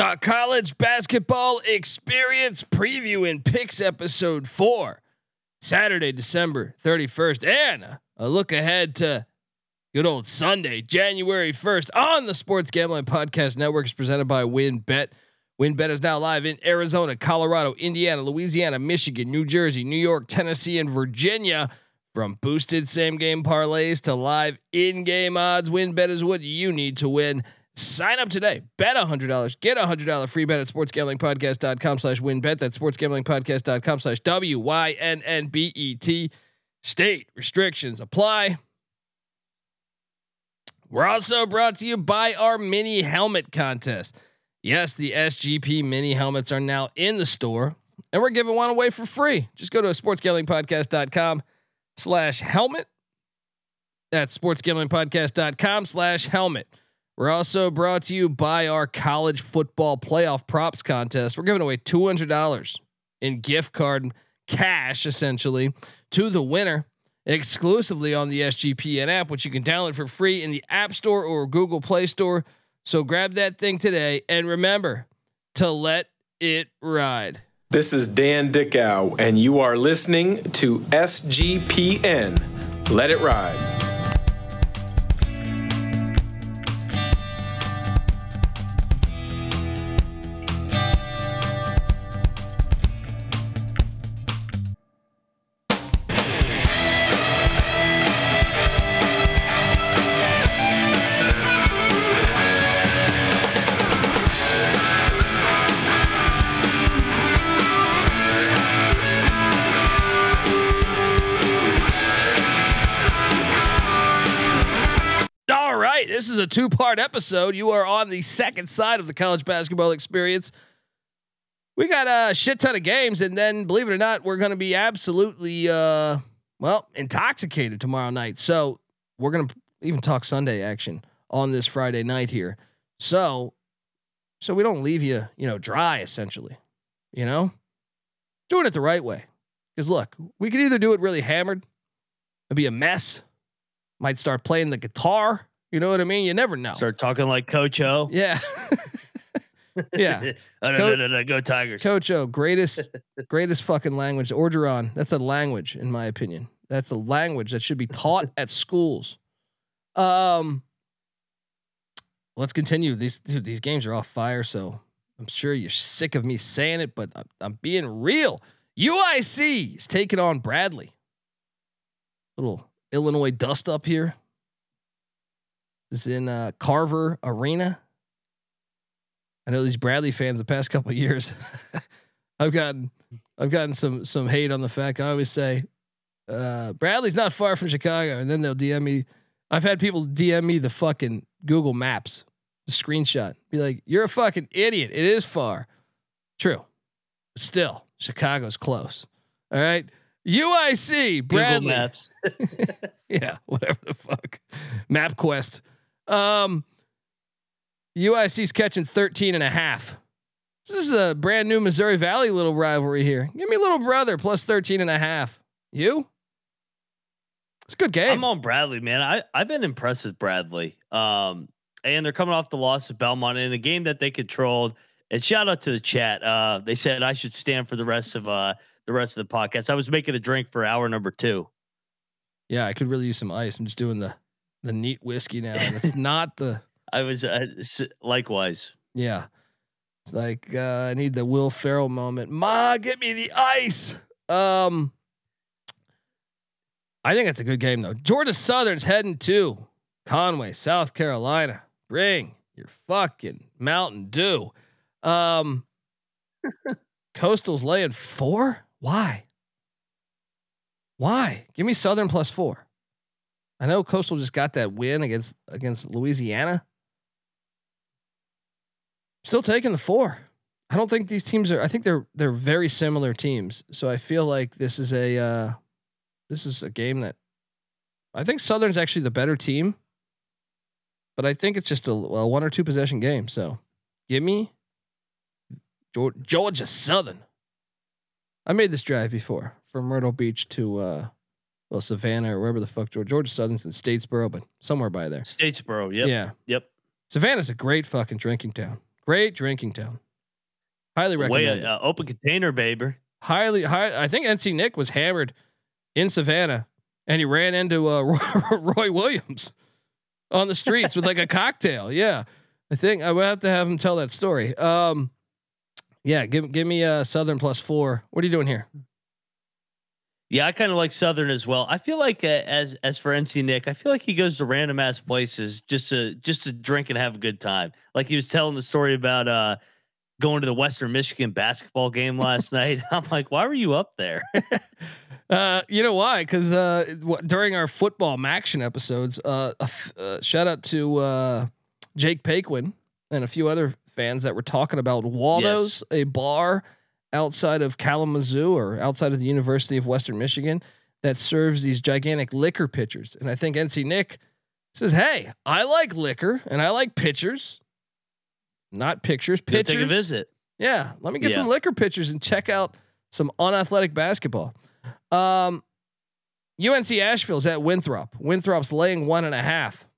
The college basketball experience preview and picks episode four, Saturday, December 31st, and a look ahead to good old Sunday, January 1st on the Sports Gambling Podcast Network is presented by WynnBET. WynnBET is now live in Arizona, Colorado, Indiana, Louisiana, Michigan, New Jersey, New York, Tennessee, and Virginia. From boosted same game parlays to live in game odds, WynnBET is what you need to win. Sign up today. Bet $100. Get a $100 free bet at sportsgamblingpodcast.com slash wynnbet. That's sportsgamblingpodcast.com slash W-Y-N-N-B-E-T. State restrictions apply. We're also brought to you by our mini helmet contest. Yes, the SGP mini helmets are now in the store, and we're giving one away for free. Just go to sportsgamblingpodcast.com slash helmet. That's sportsgamblingpodcast.com slash helmet. We're also brought to you by our college football playoff props contest. We're giving away $200 in gift card cash, essentially, to the winner exclusively on the SGPN app, which you can download for free in the App Store or Google Play Store. So grab that thing today and remember to let it ride. This is Dan Dickow, and you are listening to SGPN. Let it ride. A two-part episode. You are on the second side of the college basketball experience. We got a shit ton of games, and then believe it or not, we're going to be absolutely uh, well intoxicated tomorrow night. So we're going to even talk Sunday action on this Friday night here. So, so we don't leave you, you know, dry. Essentially, you know, doing it the right way. Because look, we could either do it really hammered it'd be a mess might start playing the guitar. You know what I mean? You never know. Start talking like Coach O. Yeah. yeah. oh, no, Co- no, no, no, go Tigers. Coach O, greatest, greatest fucking language. Orgeron. That's a language, in my opinion. That's a language that should be taught at schools. Um, let's continue. These dude, these games are off fire, so I'm sure you're sick of me saying it, but I'm, I'm being real. UIC is taking on Bradley. Little Illinois dust up here. Is in uh, Carver Arena. I know these Bradley fans the past couple of years. I've gotten I've gotten some some hate on the fact I always say uh, Bradley's not far from Chicago, and then they'll DM me. I've had people DM me the fucking Google Maps, the screenshot, be like, "You're a fucking idiot. It is far." True, but still, Chicago's close. All right. UIC, Bradley. Google Maps. yeah, whatever the fuck. MapQuest. Um, UIC's catching 13 and a half. This is a brand new Missouri Valley little rivalry here. Give me little brother plus 13 and a half. You? It's a good game. I'm on Bradley, man. I I've been impressed with Bradley. Um, and they're coming off the loss of Belmont in a game that they controlled. And shout out to the chat. Uh, they said I should stand for the rest of uh the rest of the podcast. I was making a drink for hour number two. yeah, I could really use some ice. I'm just doing the the neat whiskey now. And it's not the I was uh, likewise. yeah. It's like uh, I need the Will Ferrell moment. Ma, get me the ice. Um, I think it's a good game though. Georgia Southern's heading to Conway, South Carolina. Bring your fucking Mountain Dew. Um, Coastal's laying four. Why? Why? Give me Southern plus four. I know Coastal just got that win against against Louisiana. Still taking the four. I don't think these teams are. I think they're they're very similar teams. So I feel like this is a uh, this is a game that I think Southern's actually the better team, but I think it's just a, a one or two possession game. So give me Georgia Southern. I made this drive before from Myrtle Beach to uh, well Savannah or wherever the fuck Georgia, Georgia Southern's in Statesboro, but somewhere by there. Statesboro. Yep. Yeah. Yep. Savannah's a great fucking drinking town. Great drinking town. Highly recommend. Way, uh, open container, baby. Highly, high. I think NC Nick was hammered in Savannah, and he ran into uh, Roy Williams on the streets with like a cocktail. Yeah, I think I would have to have him tell that story. Um, yeah, give give me a Southern plus four. What are you doing here? Yeah, I kind of like Southern as well. I feel like uh, as as for NC Nick, I feel like he goes to random ass places just to just to drink and have a good time. Like he was telling the story about uh going to the Western Michigan basketball game last night. I'm like, why were you up there? uh, you know why? Because uh, w- during our football action episodes, uh, uh, shout out to uh, Jake Paquin and a few other fans that were talking about Waldo's, yes. a bar outside of Kalamazoo or outside of the University of Western Michigan that serves these gigantic liquor pitchers. And I think NC Nick says, "Hey, I like liquor and I like pitchers, not pictures. Pitchers. Take a visit. Yeah, let me get yeah. some liquor pitchers and check out some unathletic basketball." Um, UNC Asheville's at Winthrop. Winthrop's laying one and a half.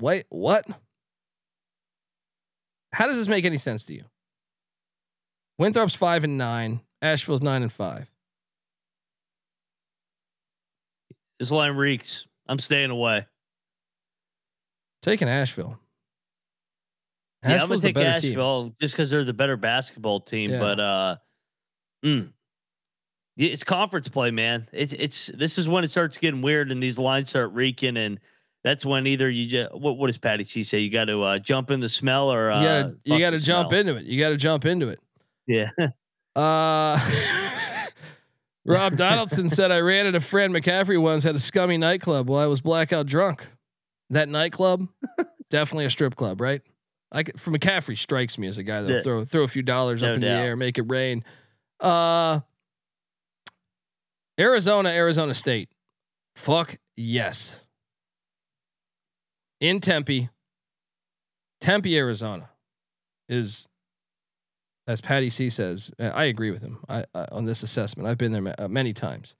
Wait, what? How does this make any sense to you? Winthrop's five and nine. Asheville's nine and five. This line reeks. I'm staying away. Taking Asheville. Asheville's yeah, I'm gonna take Asheville team. just because they're the better basketball team. Yeah. But uh, mm, it's conference play, man. It's it's this is when it starts getting weird and these lines start reeking, and that's when either you just what what does Patty C say? You got to uh, jump in the smell or uh, you got to jump into it. You got to jump into it. Yeah. Uh, Rob Donaldson said I ran into Fran McCaffery once at a scummy nightclub while I was blackout drunk. That nightclub, definitely a strip club, right? I could, for McCaffery strikes me as a guy that'll yeah. throw throw a few dollars no up in doubt. the air, make it rain. Uh, Arizona, Arizona State. Fuck yes. In Tempe, Tempe, Arizona is as Patty C says, I agree with him I, I, on this assessment. I've been there ma- uh, many times.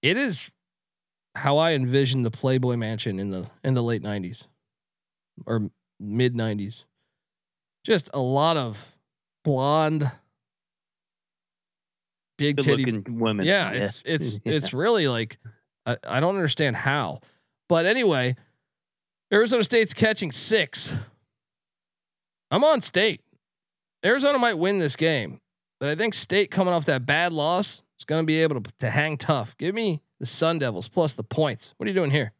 It is how I envisioned the Playboy Mansion in the in the late '90s or mid '90s. Just a lot of blonde, big titty women. Yeah, yeah. it's it's yeah. it's really like I, I don't understand how, but anyway, Arizona State's catching six. I'm on state. Arizona might win this game, but I think State coming off that bad loss is going to be able to, to hang tough. Give me the Sun Devils plus the points. What are you doing here?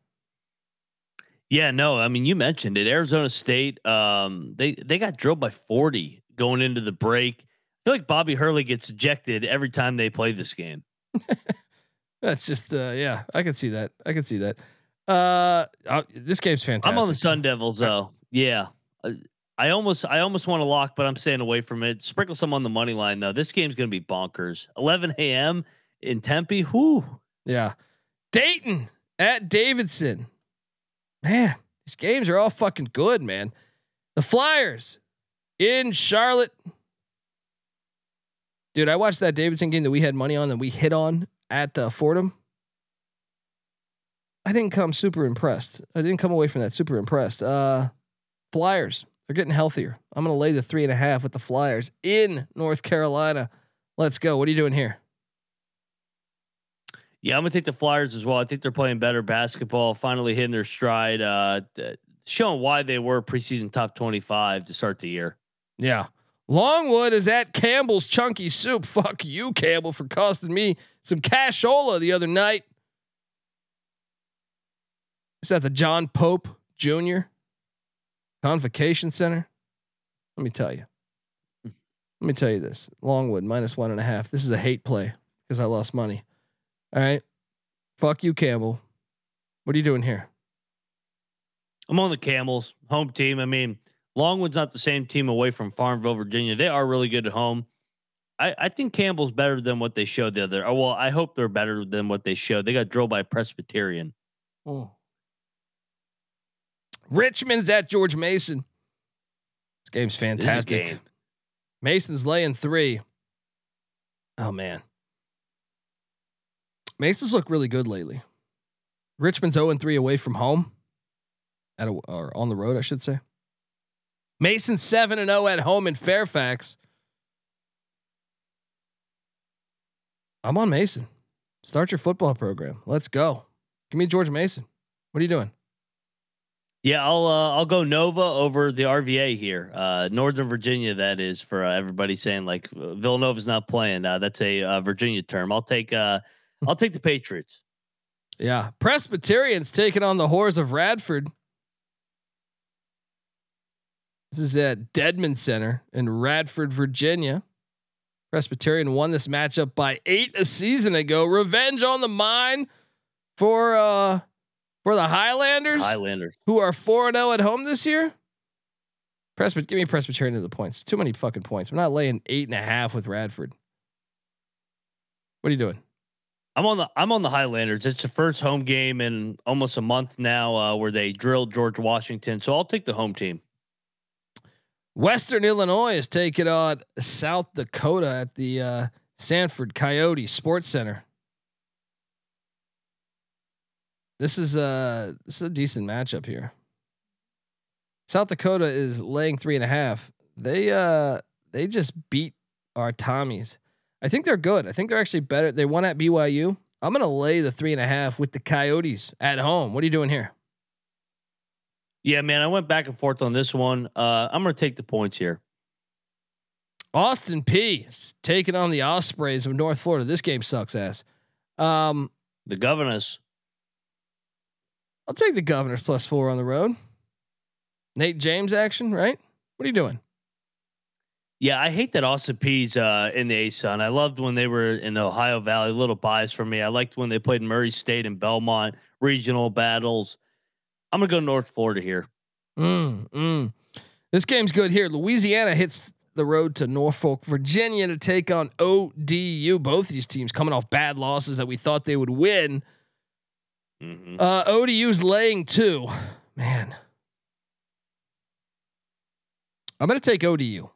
Yeah, no, I mean you mentioned it. Arizona State, um, they they got drilled by 40 going into the break. I feel like Bobby Hurley gets ejected every time they play this game. That's just uh, yeah, I can see that. I can see that. Uh, uh this game's fantastic. I'm on the Sun Devils though. Yeah. I almost I almost want to lock, but I'm staying away from it. Sprinkle some on the money line though. This game's gonna be bonkers. 11 a.m. in Tempe. Whoo. Yeah. Dayton at Davidson. Man, these games are all fucking good, man. The Flyers in Charlotte. Dude, I watched that Davidson game that we had money on that we hit on at uh, Fordham. I didn't come super impressed. I didn't come away from that super impressed. Uh, Flyers they're getting healthier. I'm going to lay the three and a half with the Flyers in North Carolina. Let's go. What are you doing here? Yeah, I'm gonna take the Flyers as well. I think they're playing better basketball, finally hitting their stride, uh, showing why they were preseason top 25 to start the year. Yeah. Longwood is at Campbell's Chunky Soup. Fuck you, Campbell, for costing me some cashola the other night. Is that the John Pope Jr.? Convocation Center. Let me tell you. Let me tell you this. Longwood minus one and a half. This is a hate play because I lost money. All right. Fuck you, Campbell. What are you doing here? I'm on the Camels, home team. I mean, Longwood's not the same team away from Farmville, Virginia. They are really good at home. I, I think Campbell's better than what they showed the other. Oh, well, I hope they're better than what they showed. They got drilled by Presbyterian. Oh. Richmond's at George Mason. This game's fantastic. Game. Mason's laying three. Oh man. Mason's look really good lately. Richmond's 0 and 3 away from home. At a, or on the road, I should say. Mason seven and zero oh at home in Fairfax. I'm on Mason. Start your football program. Let's go. Give me George Mason. What are you doing? Yeah, I'll uh, I'll go Nova over the RVA here. Uh, Northern Virginia, that is for uh, everybody saying like uh, Villanova's not playing. Uh, that's a uh, Virginia term. I'll take uh, I'll take the Patriots. Yeah, Presbyterians taking on the Whores of Radford. This is at Dedmon Center in Radford, Virginia. Presbyterian won this matchup by eight a season ago. Revenge on the mind for uh for the Highlanders. Highlanders who are four and zero oh at home this year. Presbyterian, give me Presbyterian to the points. Too many fucking points. I'm not laying eight and a half with Radford. What are you doing? I'm on the I'm on the Highlanders. It's the first home game in almost a month now uh, where they drilled George Washington. So I'll take the home team. Western Illinois is taking on South Dakota at the uh, Sanford Coyote Sports Center. This is a this is a decent matchup here. South Dakota is laying three and a half. They uh they just beat our Tommies. I think they're good. I think they're actually better. They won at BYU. I'm gonna lay the three and a half with the Coyotes at home. What are you doing here? Yeah, man, I went back and forth on this one. Uh, I'm going to take the points here. Austin Peay taking on the Ospreys of North Florida. This game sucks ass. Um, the Governors. I'll take the Governors plus four on the road. Nate James action, right? What are you doing? Yeah, I hate that Austin Peay's uh, in the ASUN. I loved when they were in the Ohio Valley. A little bias for me. I liked when they played in Murray State and Belmont regional battles. I'm gonna go North Florida here. Mm, mm. This game's good here. Louisiana hits the road to Norfolk, Virginia to take on ODU. Both these teams coming off bad losses that we thought they would win. Mm-hmm. Uh, ODU's laying two. Man, I'm gonna take ODU.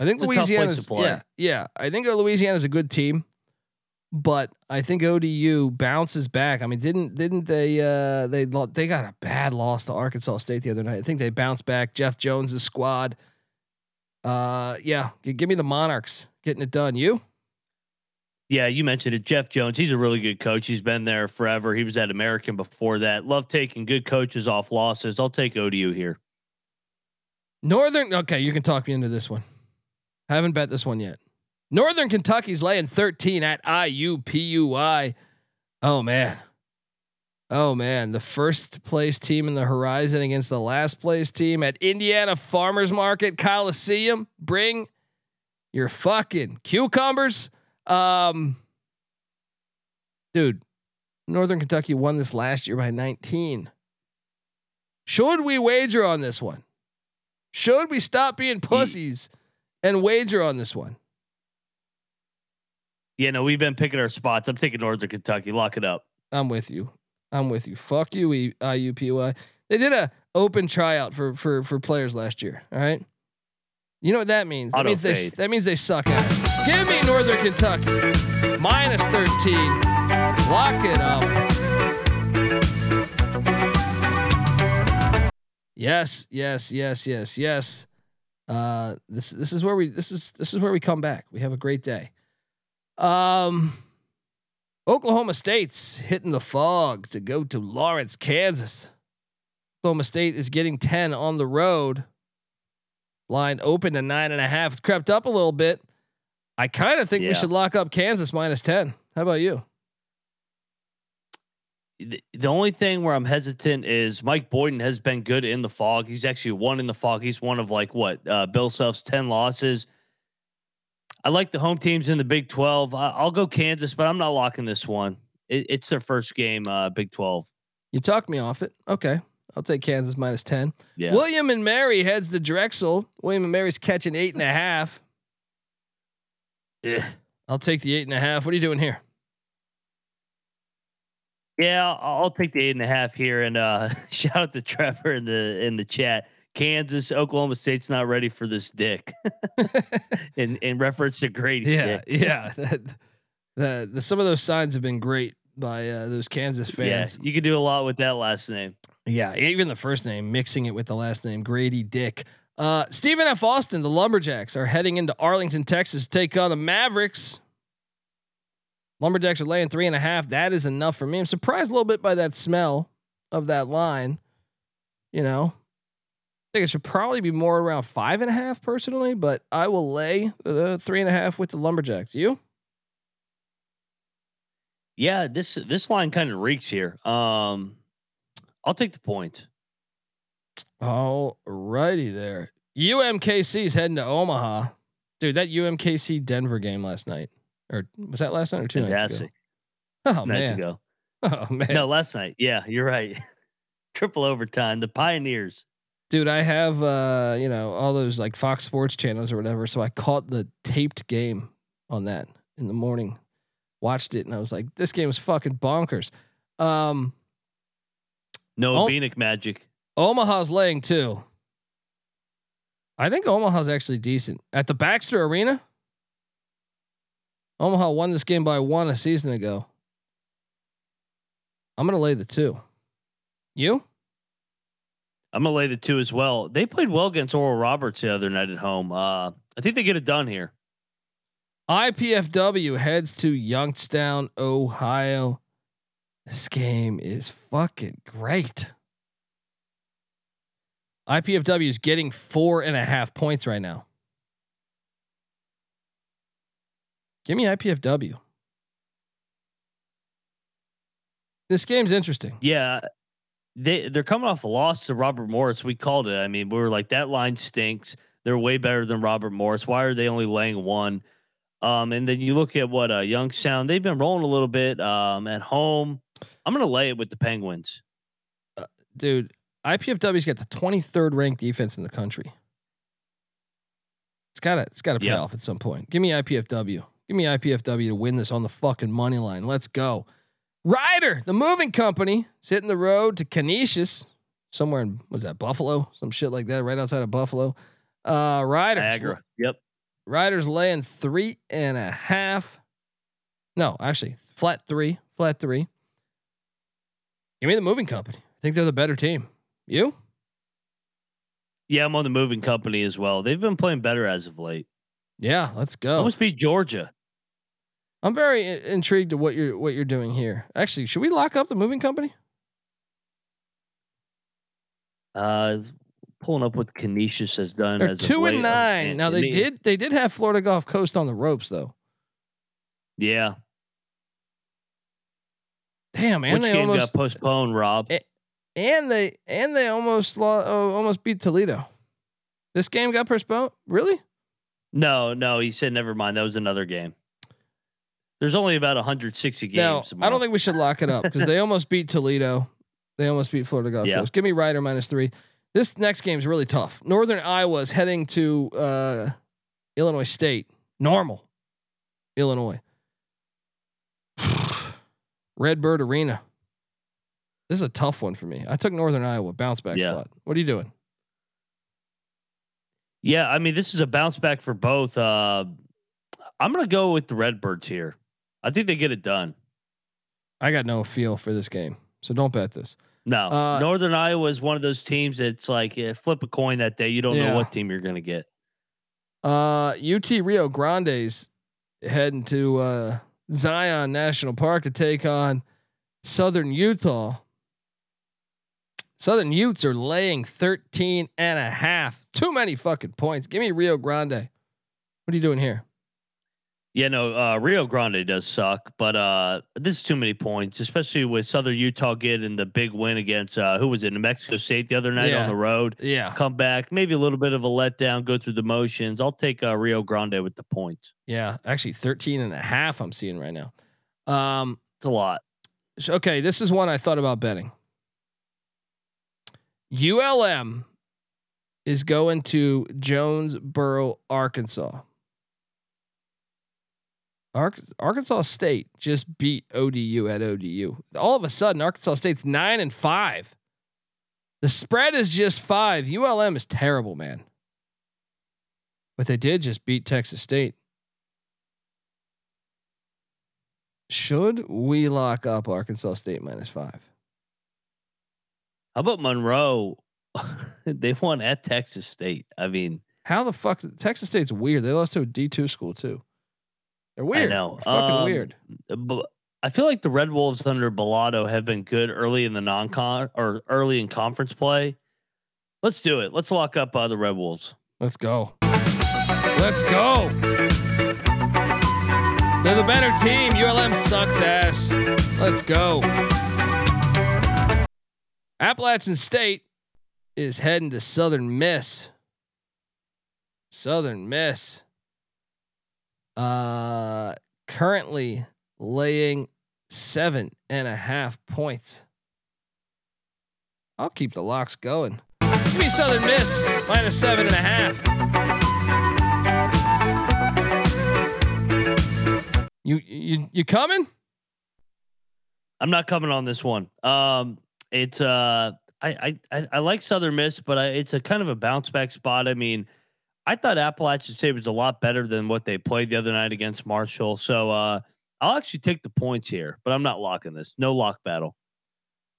I think Louisiana's yeah, yeah. I think Louisiana's a good team but I think ODU bounces back. I mean, didn't didn't they uh they they got a bad loss to Arkansas State the other night. I think they bounced back. Jeff Jones's squad. Uh yeah, give me the Monarchs getting it done. You? Yeah, you mentioned it. Jeff Jones, he's a really good coach. He's been there forever. He was at American before that. Love taking good coaches off losses. I'll take ODU here. Northern, okay, you can talk me into this one. I haven't bet this one yet. Northern Kentucky's laying 13 at IUPUI. Oh man. Oh man, the first place team in the horizon against the last place team at Indiana Farmers Market Coliseum. Bring your fucking cucumbers. Um dude, Northern Kentucky won this last year by 19. Should we wager on this one? Should we stop being pussies and wager on this one? Yeah, no, we've been picking our spots. I'm taking Northern Kentucky. Lock it up. I'm with you. I'm with you. Fuck you, IUPUI. They did a open tryout for for for players last year. All right. You know what that means? That means they that means they suck at it. Give me Northern Kentucky minus 13. Lock it up. Yes, yes, yes, yes, yes. Uh, this this is where we this is this is where we come back. We have a great day. Um, Oklahoma State's hitting the Phog to go to Lawrence, Kansas. Oklahoma State is getting 10 on the road. Line open to nine and a half. It's crept up a little bit. I kind of think yeah. we should lock up Kansas minus 10. How about you? The only thing where I'm hesitant is Mike Boynton has been good in the Phog. He's actually won in the Phog. He's one of like what uh, Bill Self's 10 losses. I like the home teams in the Big 12. I, will go Kansas, but I'm not locking this one. It, it's their first game, uh, Big 12. You talked me off it. Okay. I'll take Kansas minus 10. Yeah. William and Mary heads to Drexel. William and Mary's catching eight and a half. Yeah. I'll take the eight and a half. What are you doing here? Yeah, I'll, I'll take the eight and a half here. And uh, shout out to Trevor in the in the chat. Kansas, Oklahoma State's not ready for this dick. in in reference to Grady. Yeah, dick. yeah. the, the some of those signs have been great by uh, those Kansas fans. Yeah, you could do a lot with that last name. Yeah, even the first name, mixing it with the last name, Grady Dick. Uh, Stephen F. Austin, the Lumberjacks are heading into Arlington, Texas, to take on the Mavericks. Lumberjacks are laying three and a half. That is enough for me. I'm surprised a little bit by that smell of that line. You know, I think it should probably be more around five and a half personally, but I will lay the three and a half with the Lumberjacks. You? Yeah, this this line kind of reeks here. Um, I'll take the point. All righty there. UMKC is heading to Omaha. Dude, that UMKC Denver game last night. Or was that last night or two Fantastic. nights ago? Oh Nights man. ago. Oh man. No, last night. Yeah, you're right. Triple overtime. The Pioneers. Dude, I have uh, you know, all those like Fox Sports channels or whatever. So I caught the taped game on that in the morning. Watched it and I was like, this game is fucking bonkers. Um No Oh. Beanick magic. Omaha's laying two. I think Omaha's actually decent. At the Baxter Arena, Omaha won this game by one a season ago. I'm going to lay the two. You? I'm gonna lay the two as well. They played well against Oral Roberts the other night at home. Uh, I think they get it done here. IPFW heads to Youngstown, Ohio. This game is fucking great. IPFW is getting four and a half points right now. Give me IPFW. This game's interesting. Yeah, they they're coming off a loss to Robert Morris. We called it. I mean, we were like that line stinks. They're way better than Robert Morris. Why are they only laying one? Um, and then you look at what uh, Youngstown. They've been rolling a little bit um, at home. I'm gonna lay it with the Penguins. Dude, IPFW's got the 23rd ranked defense in the country. It's gotta it's gotta pay Yeah. off at some point. Give me IPFW. Give me IPFW to win this on the fucking money line. Let's go. Ryder, the moving company, is hitting the road to Canisius, somewhere in was that Buffalo, some shit like that, right outside of Buffalo. Uh, Ryder's Niagara. Yep. Riders laying three and a half. No, actually, flat three, flat three. Give me the moving company. I think they're the better team. You? Yeah, I'm on the moving company as well. They've been playing better as of late. Yeah, let's go. Almost be Georgia. I'm very i- intrigued to what you're what you're doing here. Actually, should we lock up the moving company? Uh, pulling up what Canisius has done. They're as two and Um, nine. now they did they did have Florida Gulf Coast on the ropes though. Yeah. Damn, and Which they game almost got postponed, Rob? And they and they almost lo- oh, almost beat Toledo. This game got postponed. Really? No, no, he said never mind. That was another game. There's only about 160 games. No, I don't think we should lock it up because they almost beat Toledo. They almost beat Florida Gulf Yeah. Coast. Give me Ryder minus three. This next game is really tough. Northern Iowa is heading to uh, Illinois State. Normal, Illinois. Redbird Arena. This is a tough one for me. I took Northern Iowa bounce back Yeah. spot. What are you doing? Yeah, I mean, this is a bounce back for both. Uh, I'm going to go with the Redbirds here. I think they get it done. I got no feel for this game, so don't bet this. No, Uh, Northern Iowa is one of those teams that's like uh, flip a coin that day. You don't Yeah. know what team you're going to get. Uh, UT Rio Grande's heading to uh, Zion National Park to take on Southern Utah. Southern Utes are laying 13 and a half. Too many fucking points. Give me Rio Grande. What are you doing here? Yeah, no, uh, Rio Grande does suck, but uh, this is too many points, especially with Southern Utah getting the big win against uh, who was it, New Mexico State the other night Yeah. on the road. Yeah. Come back, maybe a little bit of a letdown, go through the motions. I'll take uh, Rio Grande with the points. Yeah. Actually, 13 and a half I'm seeing right now. Um, It's a lot. okay, this is one I thought about betting. ULM is going to Jonesboro, Arkansas. Ark- Arkansas State just beat ODU at ODU. All of a sudden, Arkansas State's nine and five. The spread is just five. ULM is terrible, man. But they did just beat Texas State. Should we lock up Arkansas State minus five? How about Monroe they won at Texas State. I mean, how the fuck Texas State's weird. They lost to a D two school too. They're weird. I know. They're fucking Um, weird. But I feel like the Red Wolves under Balado have been good early in the non-con or early in conference play. Let's do it. Let's lock up uh, the Red Wolves. Let's go. Let's go. They're the better team. ULM sucks ass. Let's go. Appalachian State is heading to Southern Miss. Southern Miss. Uh currently laying seven and a half points. I'll keep the locks going. Give me Southern Miss minus seven and a half. You you you coming? I'm not coming on this one. Um, it's uh, I I I, like Southern Miss, but I, it's a kind of a bounce back spot. I mean, I thought Appalachian State was a lot better than what they played the other night against Marshall. So uh, I'll actually take the points here, but I'm not locking this. No lock battle.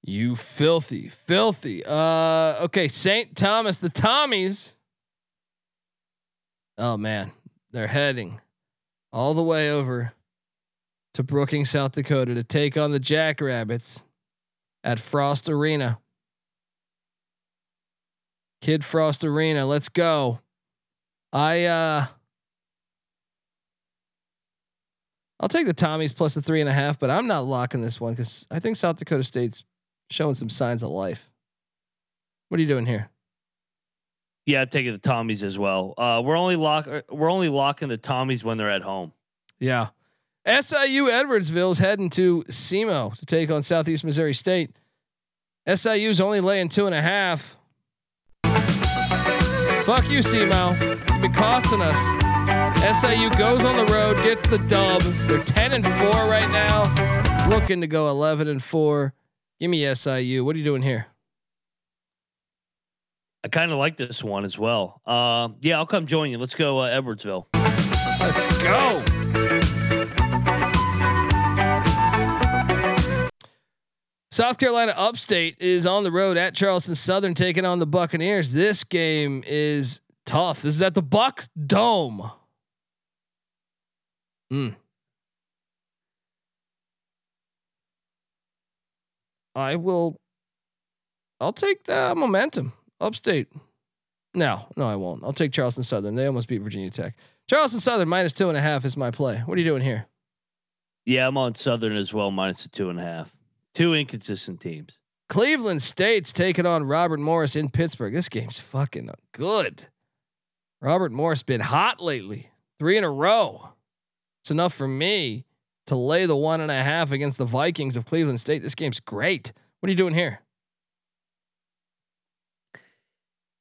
You filthy, filthy. Uh okay, St. Thomas, the Tommies. Oh man, they're heading all the way over to Brookings, South Dakota to take on the Jackrabbits at Frost Arena. Kid Frost Arena, let's go. I uh I'll take the Tommies plus the three and a half, but I'm not locking this one because I think South Dakota State's showing some signs of life. What are you doing here? Yeah, I'm taking the Tommies as well. Uh, we're only lock uh, we're only locking the Tommies when they're at home. Yeah. SIU Edwardsville's heading to SEMO to take on Southeast Missouri State. SIU's only laying two and a half. Fuck you, SEMO. You've been costing us. SIU goes on the road, gets the dub. They're 10 and 4 right now. Looking to go 11 and 4. Give me SIU. What are you doing here? I kind of like this one as well. Uh, yeah, I'll come join you. Let's go uh, Edwardsville. Let's go. South Carolina Upstate is on the road at Charleston Southern taking on the Buccaneers. This game is tough. This is at the Buc Dome. Mm. I will. I'll take the momentum. Upstate. No, no, I won't. I'll take Charleston Southern. They almost beat Virginia Tech. Charleston Southern minus two and a half is my play. What are you doing here? Yeah, I'm on Southern as well, minus the two and a half. Two inconsistent teams. Cleveland State's taking on Robert Morris in Pittsburgh. This game's fucking good. Robert Morris been hot lately, three in a row. It's enough for me to lay the one and a half against the Vikings of Cleveland State. This game's great. What are you doing here?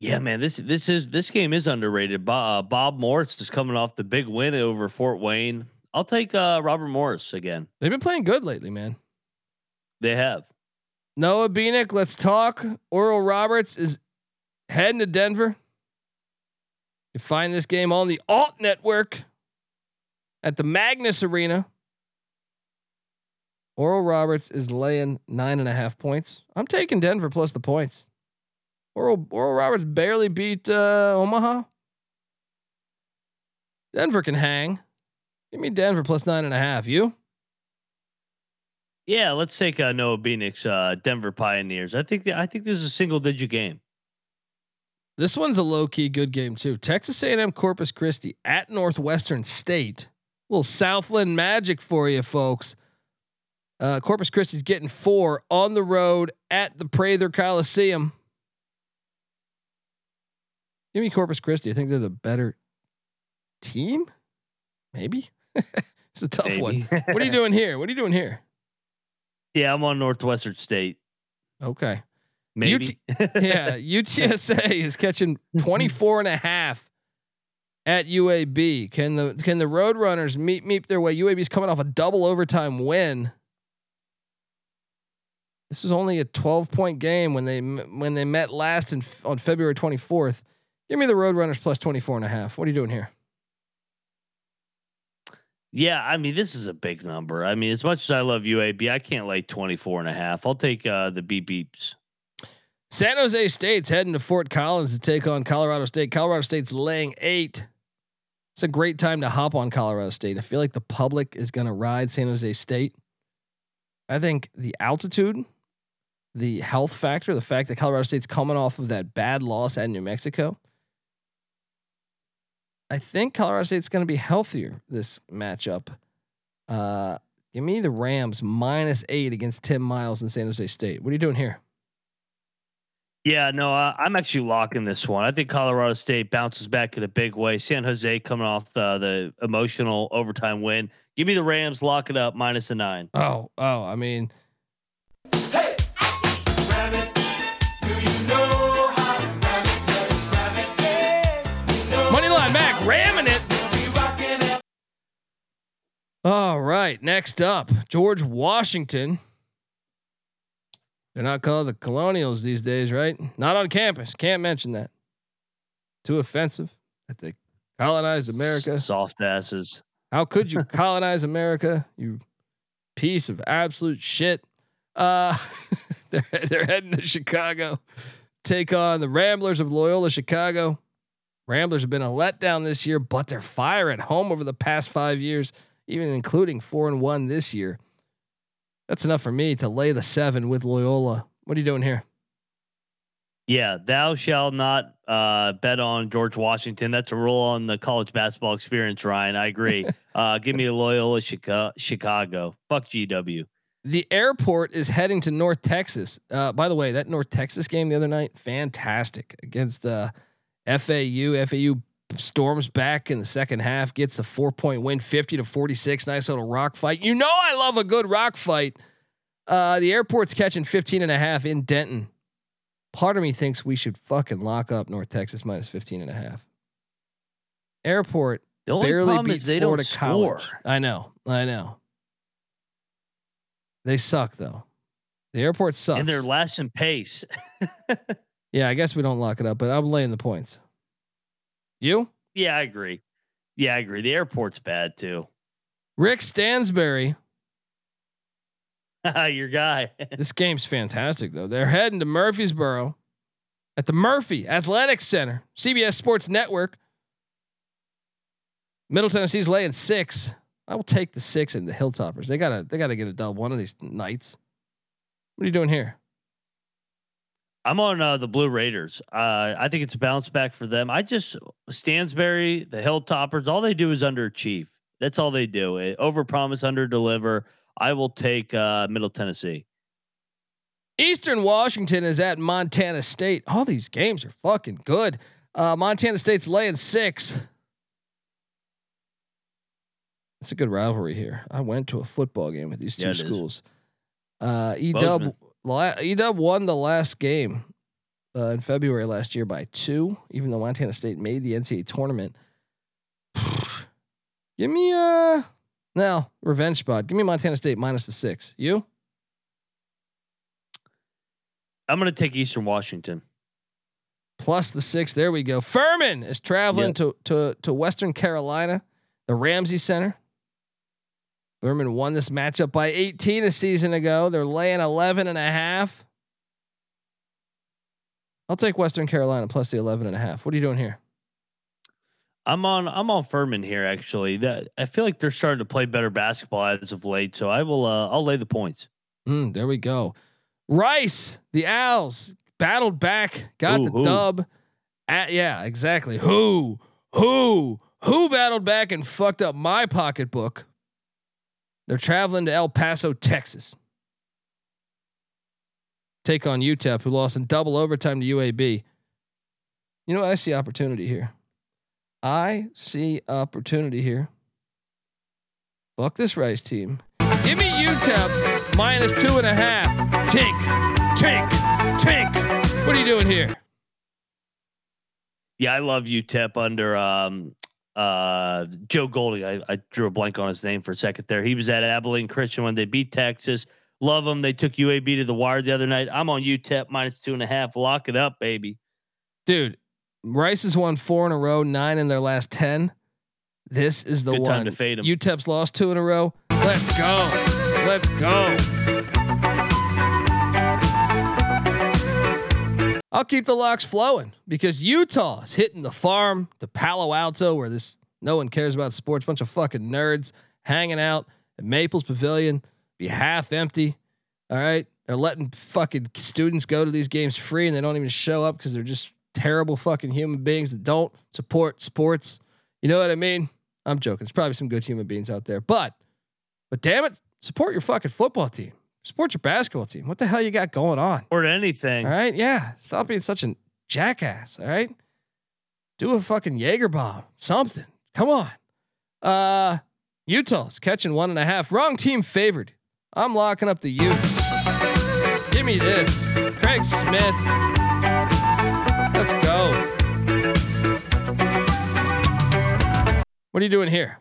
Yeah, man, this this is this game is underrated. Bob, uh, Bob Morris is coming off the big win over Fort Wayne. I'll take uh, Robert Morris again. They've been playing good lately, man. They have. Noah Beanick, let's talk. Oral Roberts is heading to Denver. You find this game on the Alt Network at the Magness Arena. Oral Roberts is laying nine and a half points. I'm taking Denver plus the points. Oral Oral Roberts barely beat uh, Omaha. Denver can hang. Give me Denver plus nine and a half. You? Yeah, let's take uh, Noah Beanick's uh, Denver Pioneers. I think th- I think this is a single digit game. This one's a low key good game too. Texas A&M Corpus Christi at Northwestern State. A little Southland magic for you folks. Uh, Corpus Christi's getting four on the road at the Prather Coliseum. Give me Corpus Christi. I think they're the better team. Maybe it's a tough one. What are you doing here? What are you doing here? Yeah, I'm on Northwestern State. Okay. Maybe. yeah, UTSA is catching 24 and a half at UAB. Can the can the Roadrunners meet meet their way? UAB's coming off a double overtime win. This was only a 12 point game when they when they met last in on February 24th. Give me the Roadrunners plus 24 and a half. What are you doing here? Yeah, I mean, this is a big number. I mean, as much as I love UAB, I can't lay 24 and a half. I'll take uh, the beep beeps. San Jose State's heading to Fort Collins to take on Colorado State. Colorado State's laying eight. It's a great time to hop on Colorado State. I feel like the public is going to ride San Jose State. I think the altitude, the health factor, the fact that Colorado State's coming off of that bad loss at New Mexico. I think Colorado State's going to be healthier this matchup. Uh, give me the Rams minus eight against Tim Miles and San Jose State. What are you doing here? Yeah, no, uh, I'm actually locking this one. I think Colorado State bounces back in a big way. San Jose coming off the, the emotional overtime win. Give me the Rams, lock it up, minus a nine. Oh, oh, I mean, Hey, ram All right, next up, George Washington. They're not called the Colonials these days, right? Not on campus. Can't mention that. Too offensive that they colonized America. Soft asses. How could you colonize America, you piece of absolute shit? Uh, they're they're heading to Chicago, take on the Ramblers of Loyola Chicago. Ramblers have been a letdown this year, but they're fire at home over the past five years, even including four and one this year. That's enough for me to lay the seven with Loyola. What are you doing here? Yeah, thou shall not uh, bet on George Washington. That's a rule on the college basketball experience, Ryan. I agree. uh, give me a Loyola Chica- Chicago. Fuck GW. The airport is heading to North Texas. Uh, by the way, that North Texas game the other night, fantastic against uh, FAU. FAU storms back in the second half, gets a four point win, 50 to 46. Nice little rock fight. You know, I love a good rock fight. Uh, the airport's catching 15 and a half in Denton. Part of me thinks we should fucking lock up North Texas minus 15 and a half. Airport The only barely problem beat is they Florida don't score. I know. I know. They suck though. The airport sucks. And they're last in pace. yeah, I guess we don't lock it up, but I'm laying the points. You? yeah, I agree. Yeah, I agree. The airport's bad too. Rick Stansbury. Your guy. This game's fantastic though. They're heading to Murfreesboro at the Murphy Athletic Center, CBS Sports Network. Middle Tennessee's laying six. I will take the six and the Hilltoppers. They gotta they gotta get a dub one of these nights. What are you doing here? I'm on uh, the Blue Raiders. Uh, I think it's a bounce back for them. I just Stansbury, the Hilltoppers, all they do is underachieve. That's all they do. It, overpromise, underdeliver. I will take uh, Middle Tennessee. Eastern Washington is at Montana State. All these games are fucking good. Uh, Montana State's laying six. It's a good rivalry here. I went to a football game with these two Yeah, schools. Uh, Edub Edub won the last game uh, in February last year by two, even though Montana State made the NCAA tournament. Give me a now revenge spot. Give me Montana State minus the six. You? I'm going to take Eastern Washington. plus the six. There we go. Furman is traveling Yep. to to to Western Carolina, the Ramsey Center. Furman won this matchup by 18 a season ago. They're laying 11 and a half. I'll take Western Carolina plus the 11 and a half. What are you doing here? I'm on. I'm on Furman here. Actually, that I feel like they're starting to play better basketball as of late. So I will. Uh, I'll lay the points. Mm, there we go. Rice, the Owls battled back, got Who, the who? dub. At, yeah, exactly. Who, who, who battled back and fucked up my pocketbook? They're traveling to El Paso, Texas. Take on UTEP, who lost in double overtime to UAB. You know what? I see opportunity here. I see opportunity here. Fuck this Rice team. Give me UTEP minus two and a half. Tink, tink, tink. What are you doing here? Yeah, I love UTEP under um, uh, Joe Golding. I, I drew a blank on his name for a second there. He was at Abilene Christian when they beat Texas. Love them. They took UAB to the wire the other night. I'm on UTEP minus two and a half. Lock it up, baby. Dude, Rice has won four in a row, nine in their last 10. This is the Good one. time to fade 'em. UTEP's lost two in a row. Let's go. Let's go. I'll keep the locks flowing because Utah is hitting the farm to Palo Alto, where this no one cares about sports, bunch of fucking nerds hanging out at Maples Pavilion, be half empty. All right, they're letting fucking students go to these games free, and they don't even show up because they're just terrible fucking human beings that don't support sports. You know what I mean? I'm joking. There's probably some good human beings out there, but but damn it, support your fucking football team. Support your basketball team. What the hell you got going on? Or anything. All right, yeah. Stop being such a jackass. All right, do a fucking Jaeger bomb, something. Come on. Uh, Utah's catching one and a half. Wrong team favored. I'm locking up the Utes. Give me this, Craig Smith. Let's go. What are you doing here?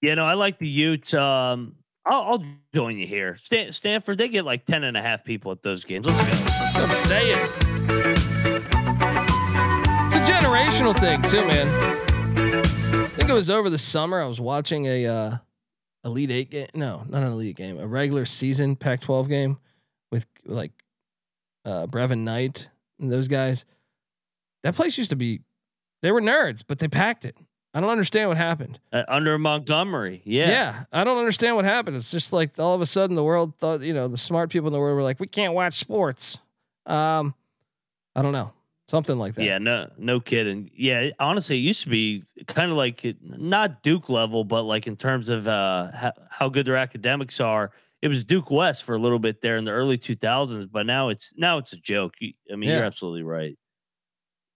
You know, I like the Utes. Um, I'll, I'll join you here. Stan- Stanford, they get like 10 and a half people at those games. Let's go. I'm saying. It's a generational thing too, man. I think it was over the summer. I was watching a uh, Elite Eight game. No, not an Elite game. A regular season Pac-12 game with like uh, Brevin Knight and those guys. That place used to be. They were nerds, but they packed it. I don't understand what happened. Uh, under Montgomery. Yeah. Yeah. I don't understand what happened. It's just like all of a sudden the world thought, you know, the smart people in the world were like, we can't watch sports. Um, I don't know, something like that. Yeah, no, no kidding. Yeah, honestly, it used to be kind of like not Duke level, but like in terms of uh, how, how good their academics are. It was Duke West for a little bit there in the early 2000s, but now it's now it's a joke. I mean, Yeah. you're absolutely right.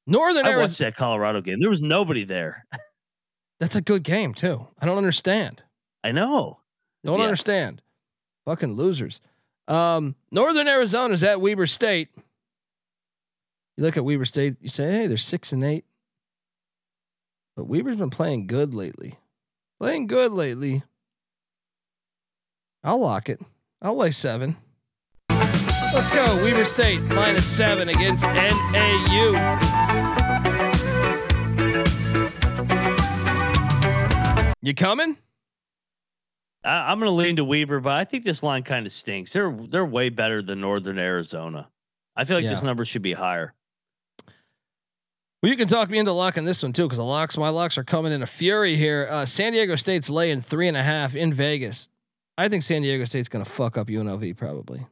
Northern I Arizona. watched that Colorado game. There was nobody there. That's a good game too. I don't understand. I know. Don't Yeah. understand. Fucking losers. Um, Northern Arizona's at Weber State. You look at Weber State, you say, hey, they're six and eight. But Weber's been playing good lately. Playing good lately. I'll lock it. I'll lay seven. Let's go. Weber State minus seven against NAU. You coming? I, I'm going to lean to Weber, but I think this line kind of stinks. They're they're way better than Northern Arizona. I feel like this number should be higher. Well, you can talk me into locking this one too, because the locks, my locks are coming in a fury here. Uh, San Diego State's laying three and a half in Vegas. I think San Diego State's going to fuck up UNLV probably.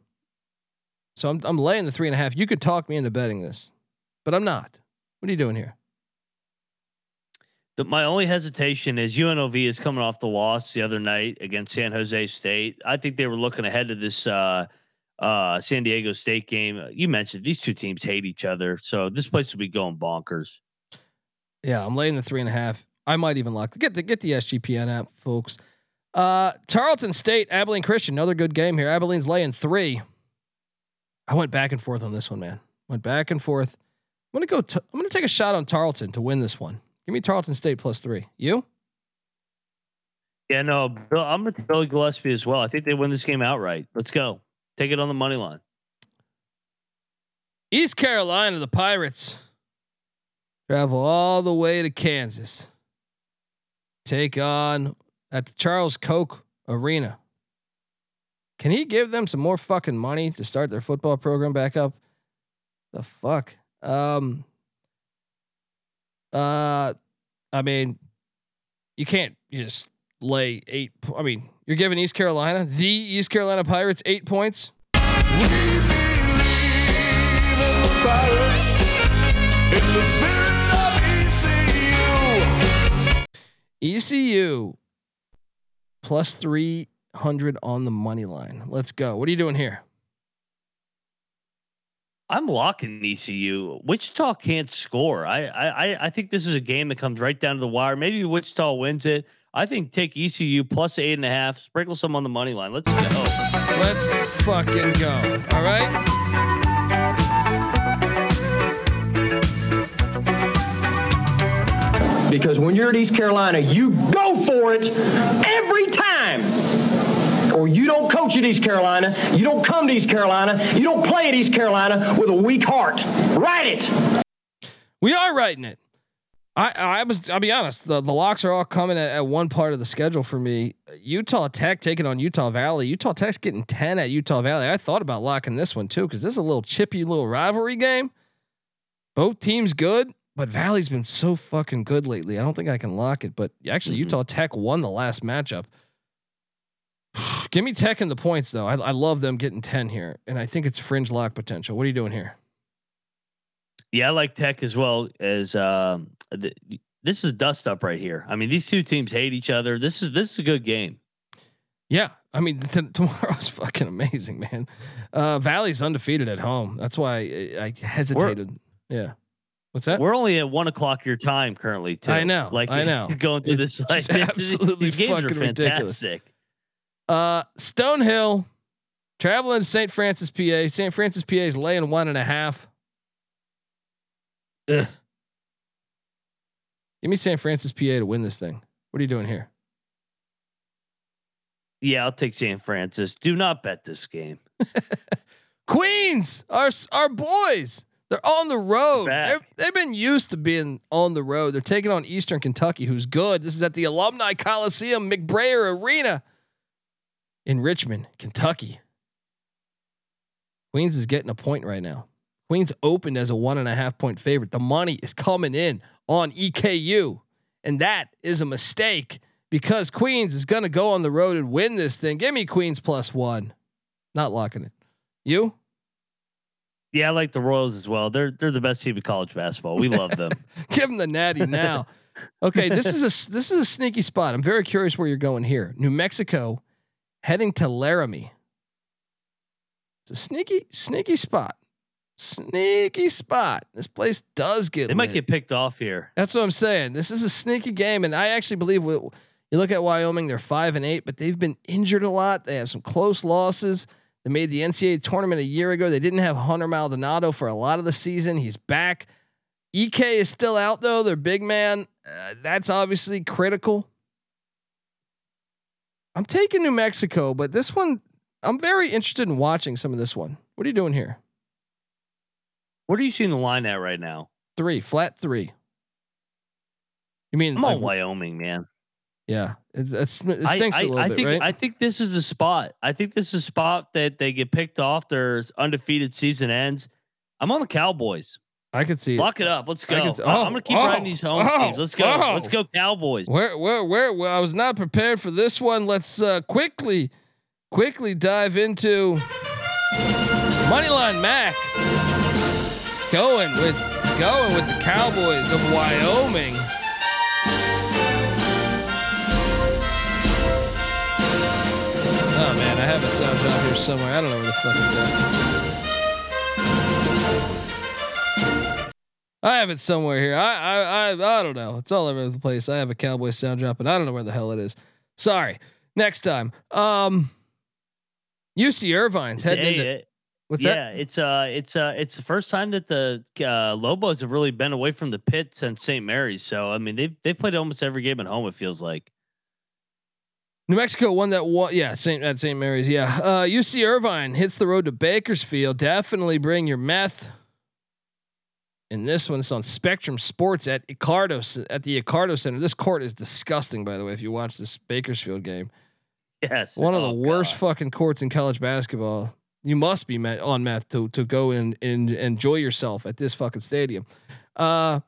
So I'm I'm laying the three and a half. You could talk me into betting this, but I'm not. What are you doing here? The, my only hesitation is UNLV is coming off the loss the other night against San Jose State. I think they were looking ahead to this uh, uh, San Diego State game. You mentioned these two teams hate each other, so this place will be going bonkers. Yeah, I'm laying the three and a half. I might even lock. Get the get the SGPN app, folks. Uh, Tarleton State, Abilene Christian, another good game here. Abilene's laying three. I went back and forth on this one, man. Went back and forth. I'm gonna go. T- I'm gonna take a shot on Tarleton to win this one. Give me Tarleton State plus three. You? Yeah, no, Bill, I'm with Billy Gillispie as well. I think they win this game outright. Let's go. Take it on the money line. East Carolina, the Pirates travel all the way to Kansas. Take on at the Charles Koch Arena. Can he give them some more fucking money to start their football program back up? The fuck. Um. Uh, I mean, you can't just lay eight. po- I mean, you're giving East Carolina, the East Carolina Pirates, eight points. ECU plus 300 on the money line. Let's go. What are you doing here? I'm locking ECU. Wichita can't score. I, I I- I think this is a game that comes right down to the wire. Maybe Wichita wins it. I think take ECU plus eight and a half. Sprinkle some on the money line. Let's go. Let's fucking go. All right. Because when you're at East Carolina, you go for it every time. Or you don't coach at East Carolina, you don't come to East Carolina, you don't play at East Carolina with a weak heart. Write it. We are writing it. I I was I'll be honest. The the locks are all coming at, at one part of the schedule for me. Utah Tech taking on Utah Valley. Utah Tech's getting ten at Utah Valley. I thought about locking this one too because this is a little chippy little rivalry game. Both teams good, but Valley's been so fucking good lately. I don't think I can lock it. But actually, Mhm. Utah Tech won the last matchup. Give me Tech and the points though. I, I love them getting ten here, and I think it's fringe lock potential. What are you doing here? Yeah, I like Tech as well as um, th- this is dust up right here. I mean, these two teams hate each other. This is this is a good game. Yeah, I mean t- tomorrow's fucking amazing, man. Uh, Valley's undefeated at home. That's why I, I hesitated. yeah, what's that? We're only at one o'clock your time currently. Too. I know, Like I know. going through It's this. Like, absolutely these games are fantastic. ridiculous. Uh, Stonehill traveling to St. Francis, PA. St. Francis, PA is laying one and a half. Ugh. Give me St. Francis, PA to win this thing. What are you doing here? Yeah, I'll take St. Francis. Do not bet this game. Queens, our our boys, they're on the road. They've been used to being on the road. They're taking on Eastern Kentucky, who's good. This is at the Alumni Coliseum, McBrayer Arena in Richmond, Kentucky. Queens is getting a point right now. Queens opened as a one and a half point favorite. The money is coming in on EKU, and that is a mistake because Queens is going to go on the road and win this thing. Give me Queens plus one. Not locking it. You? Yeah, I like the Royals as well. They're they're the best team in college basketball. We love them. Give them the natty now. Okay, this is a this is a sneaky spot. I'm very curious where you're going here. New Mexico, heading to Laramie. It's a sneaky sneaky spot. Sneaky spot. This place does get. They might get picked off here. That's what I'm saying. This is a sneaky game, and I actually believe we, you look at Wyoming, they're five and eight, but they've been injured a lot. They have some close losses. They made the NCAA tournament a year ago. They didn't have Hunter Maldonado for a lot of the season. He's back. Ike is still out though. Their big man. Uh, that's obviously critical. I'm taking New Mexico, but this one, I'm very interested in watching some of this one. What are you doing here? What are you seeing the line at right now? Three, flat three. You mean I'm on Wyoming, man. Yeah, it, it stinks I, a little I bit, think right? I think this is the spot. I think this is a spot that they get picked off. Their undefeated season ends. I'm on the Cowboys. I could see it. Lock it up. Let's go. can see- I- oh, I'm gonna keep oh, riding these home oh, teams. Let's go. oh. Let's go Cowboys. Where, where, where? I was not prepared for this one. Let's uh, quickly, quickly dive into Moneyline Mac. Going with, going with the Cowboys of Wyoming. Oh man, I have a sound drop here somewhere. I don't know where the fuck it's at. I have it somewhere here. I, I I I don't know. It's all over the place. I have a cowboy sound drop, but I don't know where the hell it is. Sorry. Next time. Um UC Irvine's It's heading a- into it- what's yeah, that? Yeah, it's uh, it's uh, it's the first time that the uh, Lobos have really been away from the pit since St. Mary's. So I mean, they've they've played almost every game at home. It feels like. New Mexico won that one. Yeah, Saint at St. Mary's. Yeah. Uh UC Irvine hits the road to Bakersfield. Definitely bring your meth. And this one's on Spectrum Sports at Icardo at the Icardo Center. This court is disgusting, by the way. If you watch this Bakersfield game, Yes, one of the Oh, worst God. fucking courts in college basketball. You must be met on meth to to go and, and enjoy yourself at this fucking stadium. Uh,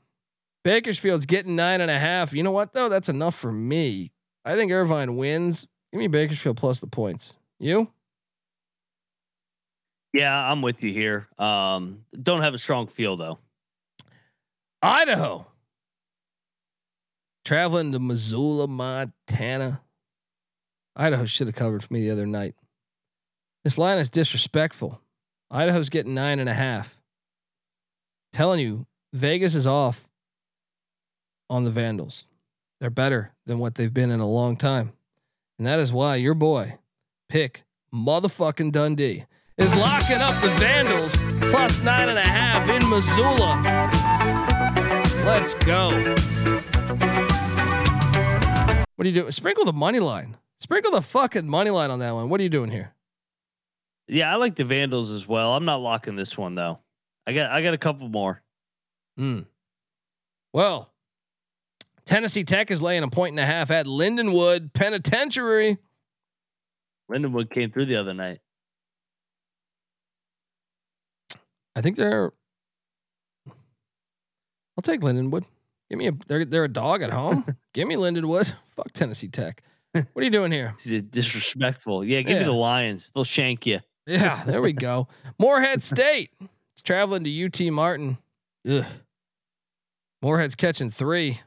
Bakersfield's getting nine and a half. You know what though? That's enough for me. I think Irvine wins. Give me Bakersfield plus the points. You? Yeah, I'm with you here. Um, don't have a strong feel though. Idaho. Traveling to Missoula, Montana. Idaho should have covered for me the other night. This line is disrespectful. Idaho's getting nine and a half. Telling you, Vegas is off on the Vandals. They're better than what they've been in a long time. And that is why your boy, pick motherfucking Dundee, is locking up the Vandals plus nine and a half in Missoula. Let's go. What are you doing? Sprinkle the money line. Sprinkle the fucking money line on that one. What are you doing here? Yeah, I like the Vandals as well. I'm not locking this one though. I got I got a couple more. Hmm. Well, Tennessee Tech is laying a point and a half at Lindenwood Penitentiary. Lindenwood came through the other night. I think they're. I'll take Lindenwood. Give me a. They're they're a dog at home. Give me Lindenwood. Fuck Tennessee Tech. What are you doing here? This is disrespectful. Yeah, give Yeah. me the Lions. They'll shank you. Yeah, there we go. Morehead State. It's traveling to UT Martin. Ugh. Morehead's catching three.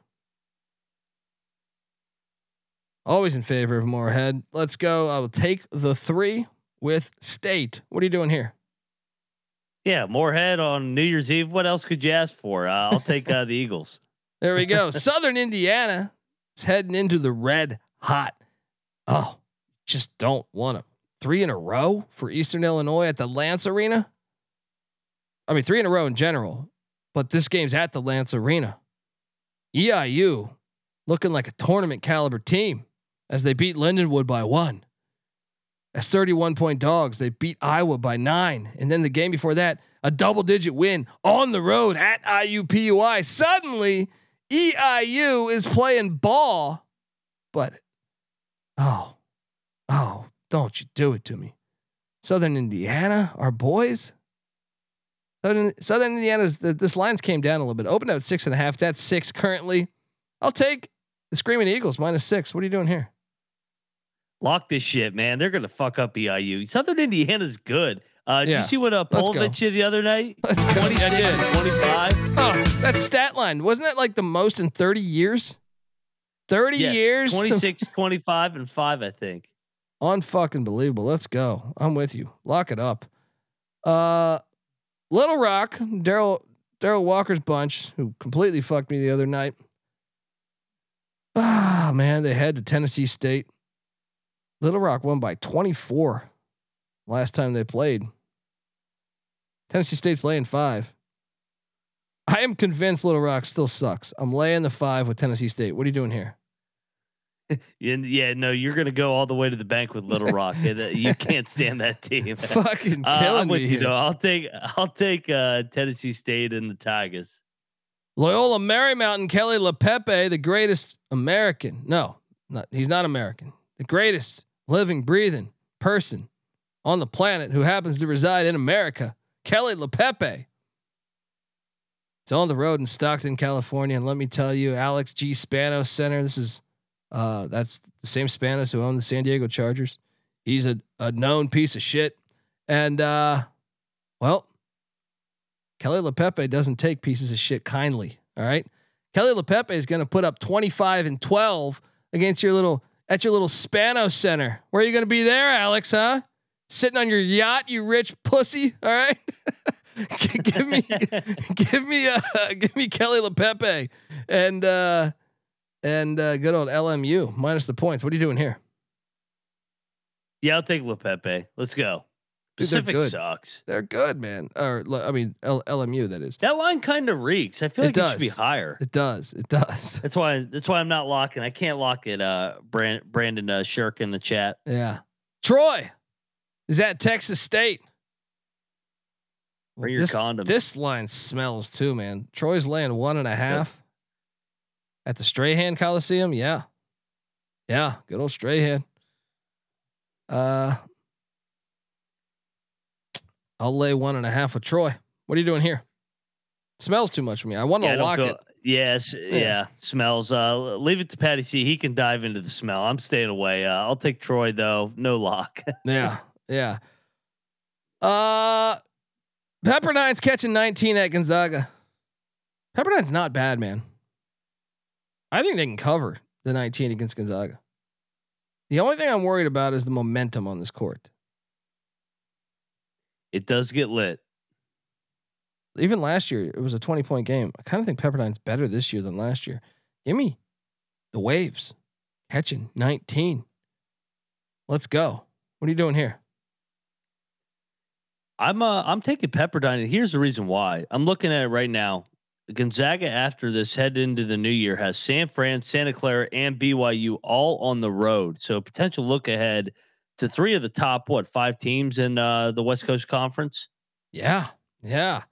Always in favor of Morehead. Let's go. I will take the three with State. What are you doing here? Yeah, Morehead on New Year's Eve. What else could you ask for? Uh, I'll take uh, the Eagles. There we go. Southern Indiana is heading into the red hot. Oh, just don't want to. Three in a row for Eastern Illinois at the Lantz Arena. I mean, three in a row in general, but this game's at the Lantz Arena. EIU looking like a tournament caliber team as they beat Lindenwood by one. As 31 point dogs, they beat Iowa by nine. And then the game before that, a double digit win on the road at IUPUI. Suddenly, EIU is playing ball, but oh, oh, don't you do it to me. Southern Indiana, our boys. Southern, Southern Indiana's the, this lines came down a little bit. Opened out at six and a half. That's six currently. I'll take the Screaming Eagles minus six. What are you doing here? Lock this shit, man. They're gonna fuck up EIU. Southern Indiana's good. Uh, did Yeah. you see what uh. Polakovich did the other night? Let's go. 26 I 25. Oh, that stat line wasn't that like the most in thirty years? Thirty Yes, years. 26, 25, and 5, I think. Unfucking believable. Let's go. I'm with you. Lock it up. Uh, Little Rock, Darrell Darrell Walker's bunch, who completely fucked me the other night. Ah, man, they head to Tennessee State. Little Rock won by 24 last time they played. Tennessee State's laying five. I am convinced Little Rock still sucks. I'm laying the five with Tennessee State. What are you doing here? Yeah, no, you're gonna go all the way to the bank with Little Rock. uh, you can't stand that team. Fucking Uh, I'm with me you. here. though. I'll take I'll take uh, Tennessee State and the Tigers. Loyola Marymount Keli Leaupepe, the greatest American. No, not, he's not American. The greatest living, breathing person on the planet who happens to reside in America. Keli Leaupepe. It's on the road in Stockton, California. And let me tell you, Alex G. Spanos Center. This is uh that's the same Spanos who owned the San Diego Chargers. He's a, a known piece of shit. And uh well, Keli Leaupepe doesn't take pieces of shit kindly. All right. Keli Leaupepe is going to put up 25 and 12 against your little at your little Spano Center. Where are you going to be there, Alex? Huh? Sitting on your yacht, you rich pussy. All right. Give me, give me, uh, give me Keli Leaupepe and uh, and uh, good old LMU minus the points. What are you doing here? Yeah, I'll take Leaupepe. Let's go. Dude, they're sucks. They're good, man. Or I mean, L- LMU. That is. That line kind of reeks. I feel It like it should be higher. It does. It does. That's why. That's why I'm not locking. I can't lock it. Uh, Brand, Brandon uh, Shirk in the chat. Yeah. Troy is at Texas State. Bring your this, condom. this line smells too, man. Troy's laying one and a half at the Strahan Coliseum. Yeah. Yeah. Good old Strahan. Uh, I'll lay one and a half with Troy. What are you doing here? Smells too much for me. I want to Yeah, lock feel- it. Yes, yeah. Smells. Uh, leave it to Patty C. He can dive into the smell. I'm staying away. Uh, I'll take Troy though. No lock. Yeah. Yeah. Uh, Pepperdine's catching 19 at Gonzaga. Pepperdine's not bad, man. I think they can cover the 19 against Gonzaga. The only thing I'm worried about is the momentum on this court. It does get lit. Even last year, it was a 20 point game. I kind of think Pepperdine's better this year than last year. Give me the waves catching 19. Let's go. What are you doing here? I'm uh, I'm taking Pepperdine, and here's the reason why. I'm looking at it right now. Gonzaga after this head into the new year has San Fran, Santa Clara, and BYU all on the road. So potential look ahead to three of the top what five teams in uh, the West Coast Conference. Yeah. Yeah.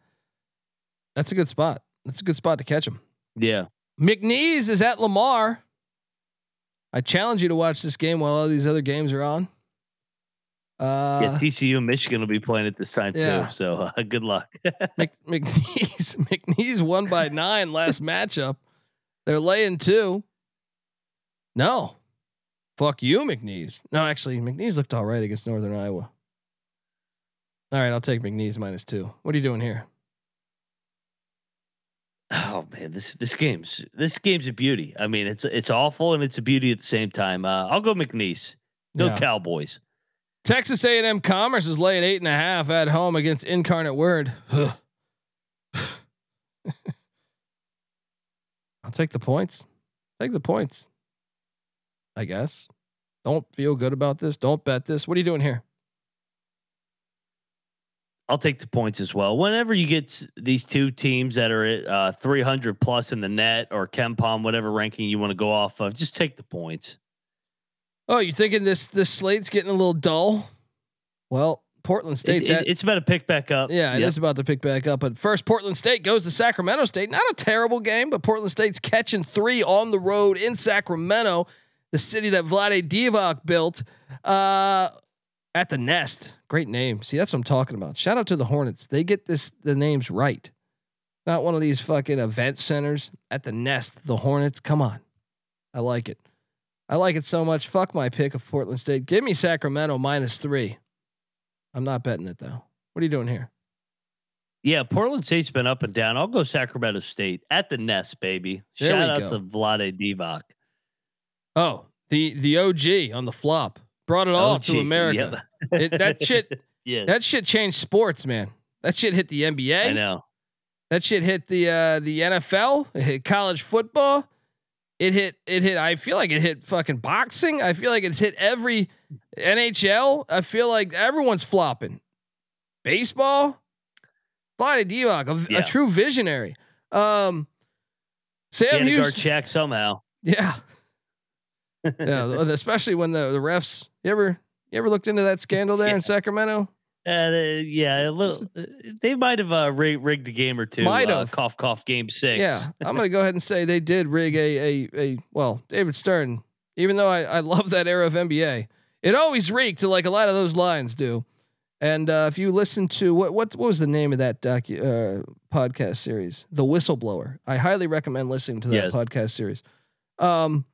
That's a good spot. That's a good spot to catch them. Yeah, McNeese is at Lamar. I challenge you to watch this game while all these other games are on. Uh, yeah, TCU and Michigan will be playing at this time yeah. too. So uh, good luck. Mc, McNeese McNeese won by nine last matchup. They're laying two. No, fuck you, McNeese. No, actually, McNeese looked all right against Northern Iowa. All right, I'll take McNeese minus two. What are you doing here? oh man, this this game's this game's a beauty. I mean, it's it's awful and it's a beauty at the same time. Uh, I'll go McNeese. Go Yeah. Cowboys. Texas A&M Commerce is laying eight and a half at home against Incarnate Word. I'll take the points. Take the points. I guess. Don't feel good about this. Don't bet this. What are you doing here? I'll take the points as well. Whenever you get these two teams that are at uh, 300 plus in the net or KenPom, whatever ranking you want to go off of, just take the points. Oh, you thinking this this slate's getting a little dull? Well, Portland It's, State's it's, at, it's about to pick back up. yeah, it is Yep. about to pick back up. But first, Portland State goes to Sacramento State. Not a terrible game, but Portland State's catching three on the road in Sacramento, the city that Vlade Divac built. Uh, at the Nest, great name. See, that's what I'm talking about. Shout out to the Hornets. They get this the names right. Not one of these fucking event centers at the Nest. The Hornets. Come on, I like it. I like it so much. Fuck my pick of Portland State. Give me Sacramento minus three. I'm not betting it though. What are you doing here? Yeah, Portland State's been up and down. I'll go Sacramento State at the nest, baby. There Shout out go. to Vlade Divac. Oh, the the OG on the flop brought it all to America. It, that shit, yeah, that shit changed sports, man. That shit hit the NBA. I know. That shit hit the uh, the NFL. It hit college football. It hit. It hit. I feel like it hit fucking boxing. I feel like it's hit every NHL. I feel like everyone's flopping. Baseball. Vlade Divac, a, Yeah. a true visionary. Um, Sam had to guard Houston. check somehow. Yeah. Yeah, especially when the the refs. You ever you ever looked into that scandal there Yeah. in Sacramento? Uh, yeah, a little. uh, They might have uh, rig- rigged a game or two. Might uh, have. cough, cough. Game six. Yeah, I'm gonna go ahead and say they did rig a a a well, David Stern. Even though I I love that era of NBA, it always reeked like a lot of those lines do. And uh, if you listen to what what what was the name of that docu uh, podcast series, The Whistleblower, I highly recommend listening to that Yes. podcast series. Um,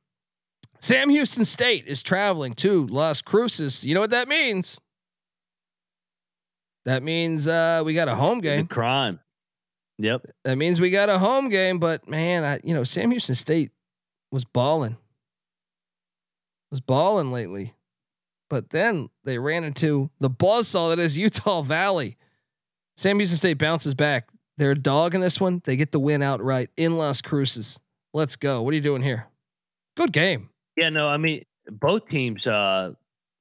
Sam Houston State is traveling to Las Cruces. You know what that means? That means uh, we got a home game. crime. Yep. That means we got a home game. But man, I you know Sam Houston State was balling, was balling lately, but then they ran into the buzzsaw that is Utah Valley. Sam Houston State bounces back. They're a dog in this one. They get the win outright in Las Cruces. Let's go. What are you doing here? Good game. Yeah. No. I mean, both teams uh,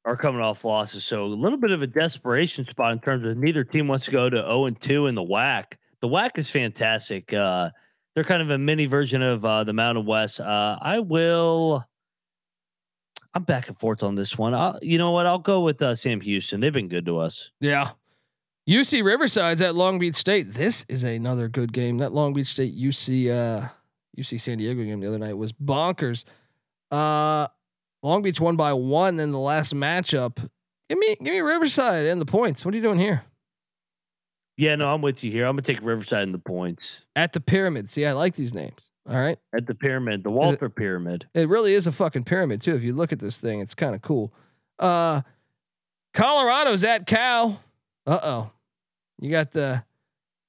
are coming off losses, so a little bit of a desperation spot in terms of neither team wants to go to zero and two in the WAC. The WAC is fantastic. Uh, they're kind of a mini version of uh, the Mountain West. Uh, I will. I'm back and forth on this one. I'll, you know what? I'll go with uh, Sam Houston. They've been good to us. Yeah. UC Riverside's at Long Beach State. This is another good game. That Long Beach State UC uh UC San Diego game the other night was bonkers. Uh Long Beach won by one in the last matchup. Give me give me Riverside and the points. What are you doing here? Yeah, no, I'm with you here. I'm gonna take Riverside and the points At the pyramid. See, I like these names. All right. at the pyramid, the Walter Pyramid. It really is a fucking pyramid too. If you look at this thing, it's kind of cool. Uh Colorado's at Cal. Uh oh. You got the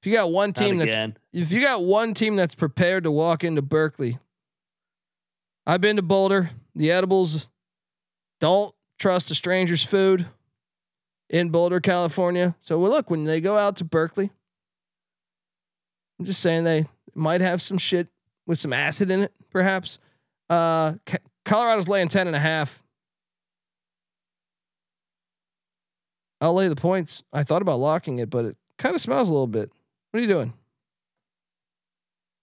if you got one team that's if you got one team that's prepared to walk into Berkeley, I've been to Boulder. The edibles don't trust a stranger's food in Boulder, California. So well, look, when they go out to Berkeley, I'm just saying they might have some shit with some acid in it, perhaps. Uh, Colorado's laying 10 and a half. I'll lay the points. I thought about locking it, but it kind of smells a little bit. What are you doing?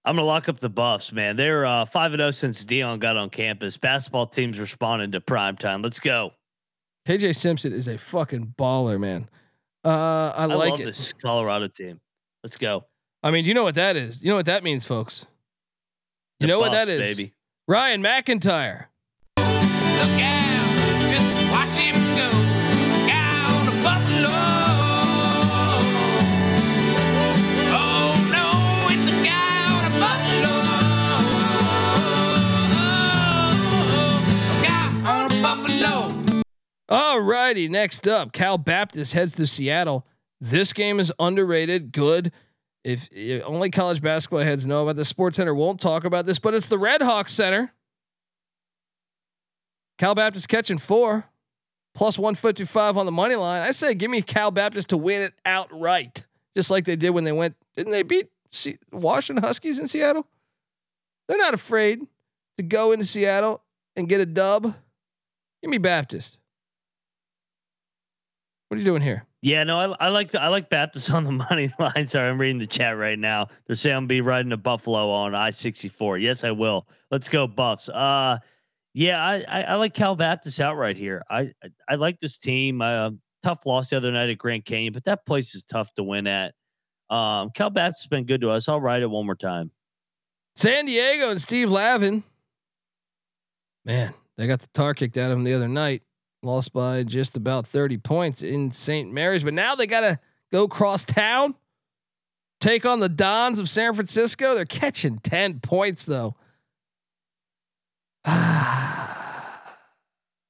I'm gonna lock up the Buffs, man. They're uh, five and zero since Deion got on campus. Basketball teams responding to prime time. Let's go. KJ Simpson is a fucking baller, man. Uh, I, I like love it. this Colorado team. Let's go. I mean, you know what that is. You know what that means, folks. You The know what that is. Baby. Ryan McIntyre. All righty. Next up, Cal Baptist heads to Seattle. This game is underrated. Good. If, if only college basketball heads know about the Sports Center, won't talk about this, but it's the Red Hawks Center. Cal Baptist catching four, plus 155 on the money line. I say give me Cal Baptist to win it outright, just like they did when they went. Didn't they beat Washington Huskies in Seattle? They're not afraid to go into Seattle and get a dub. Give me Baptist. What are you doing here? Yeah, no, I, I like I like Baptist on the money line. Sorry, I'm reading the chat right now. They're saying I'm be riding to Buffalo on I 64. Yes, I will. Let's go Buffs. Uh, yeah, I, I, I like Cal Baptist outright here. I I, I like this team. Uh, tough loss the other night at Grand Canyon, but that place is tough to win at. Um, Cal Baptist has been good to us. I'll ride it one more time. San Diego and Steve Lavin. Man, they got the tar kicked out of them the other night. Lost by just about 30 points in St. Mary's, but now they got to go cross town, take on the Dons of San Francisco. They're catching 10 points though.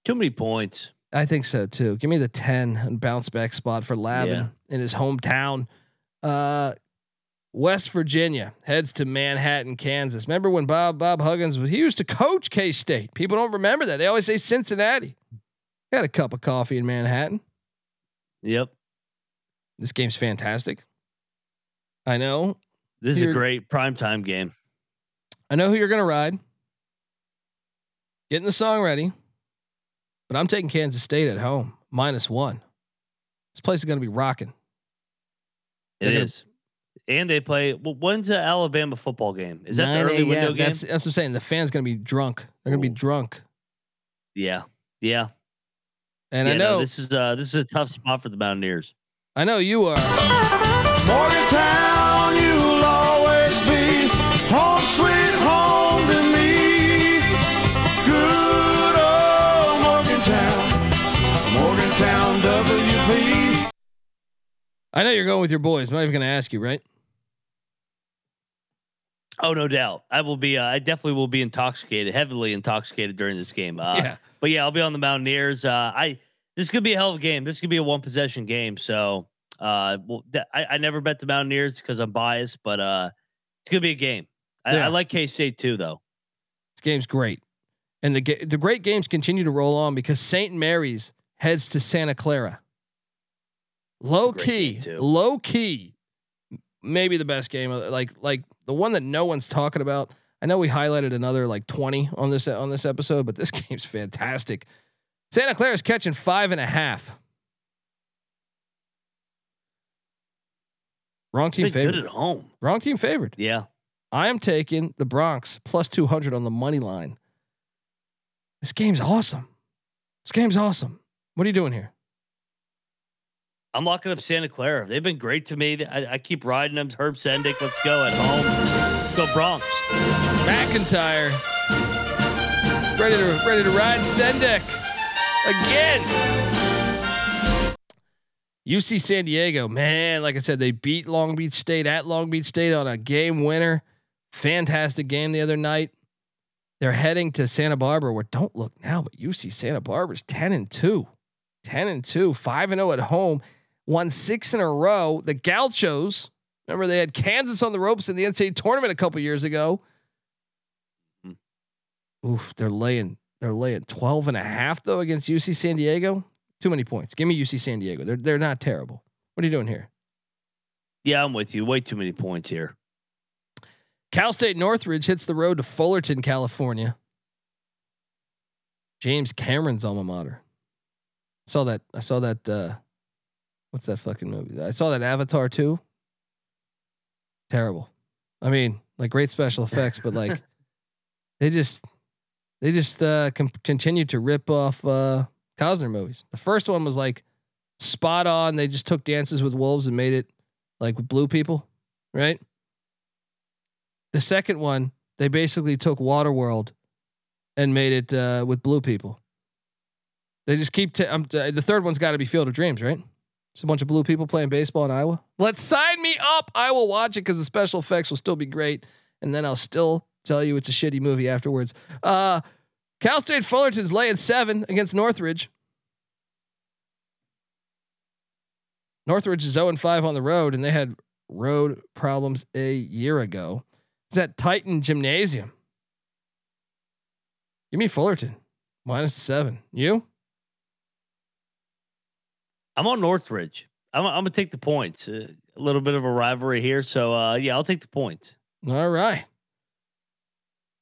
Too many points. I think so too. Give me the 10 and bounce back spot for Lavin Yeah. in his hometown. Uh, West Virginia heads to Manhattan, Kansas. Remember when Bob Bob Huggins was he used to coach K State? People don't remember that. They always say Cincinnati. Had a cup of coffee in Manhattan. Yep. This game's fantastic. I know. This is a great primetime game. I know who you're gonna ride. Getting the song ready. But I'm taking Kansas State at home, minus one. This place is gonna be rocking. It They're gonna- And they play. Well, when's the Alabama football game? Is that the early window game? That's that's what I'm saying. The fans gonna be drunk. They're gonna be drunk. yeah. Yeah. And yeah, I no, know this is uh this is a tough spot for the Mountaineers. I know you are. Morgantown, you'll always be home sweet home to me. Good old Morgantown, Morgantown WP. I know you're going with your boys. I'm not even gonna ask you, right? Oh, no doubt. I will be. Uh, I definitely will be intoxicated, heavily intoxicated during this game. Uh, yeah. But yeah, I'll be on the Mountaineers. Uh, I this could be a hell of a game. This could be a one possession game. So uh, well, th- I, I never bet the Mountaineers because I'm biased, but uh, it's gonna be a game. I, Yeah. I like K State too, though. This game's great. And the ga- the great games continue to roll on because St. Mary's heads to Santa Clara. Low key, low key, maybe the best game. Like like the one that no one's talking about. I know we highlighted another like twenty on this on this episode, but this game's fantastic. Santa Clara's catching five and a half. Wrong team Been good favorite. at home. Wrong team favored. Yeah. I am taking the Bronx plus 200 on the money line. This game's awesome. This game's awesome. What are you doing here? I'm locking up Santa Clara. They've been great to me. I, I keep riding them. Herb Sendek, let's go at home. Let's go Bronx. McIntyre. Ready to ready to ride Sendek again. UC San Diego, man, like I said, they beat Long Beach State at Long Beach State on a game winner. Fantastic game the other night. They're heading to Santa Barbara, where don't look now, but UC Santa Barbara's 10 and 2. 10 and 2, 5 and 0 at home, won six in a row. The Gauchos, remember they had Kansas on the ropes in the NCAA tournament a couple years ago. Oof, they're laying they're laying 12 and a half though against UC San Diego. Too many points. Give me UC San Diego. They're they're not terrible. What are you doing here? Yeah, I'm with you. Way too many points here. Cal State Northridge hits the road to Fullerton, California. James Cameron's alma mater. I Saw that. I saw that. Uh, what's that fucking movie? I saw that Avatar too. Terrible. I mean, like great special effects, but like they just they just uh, com- continue to rip off uh, Costner movies. The first one was like spot on. They just took Dances with Wolves and made it like with blue people, right? The second one They basically took Waterworld and made it uh, with blue people. They just keep. T- um, the third one's got to be Field of Dreams, right? It's a bunch of blue people playing baseball in Iowa. Let's sign me up. I will watch it because the special effects will still be great, and then I'll still tell you it's a shitty movie afterwards. Uh, Cal State Fullerton's laying seven against Northridge. Northridge is 0 5 on the road, and they had road problems a year ago. It's at Titan Gymnasium. Give me Fullerton seven. You? I'm on Northridge. I'm, I'm gonna take the points. Uh, a little bit of a rivalry here, so uh, yeah, I'll take the points. All right.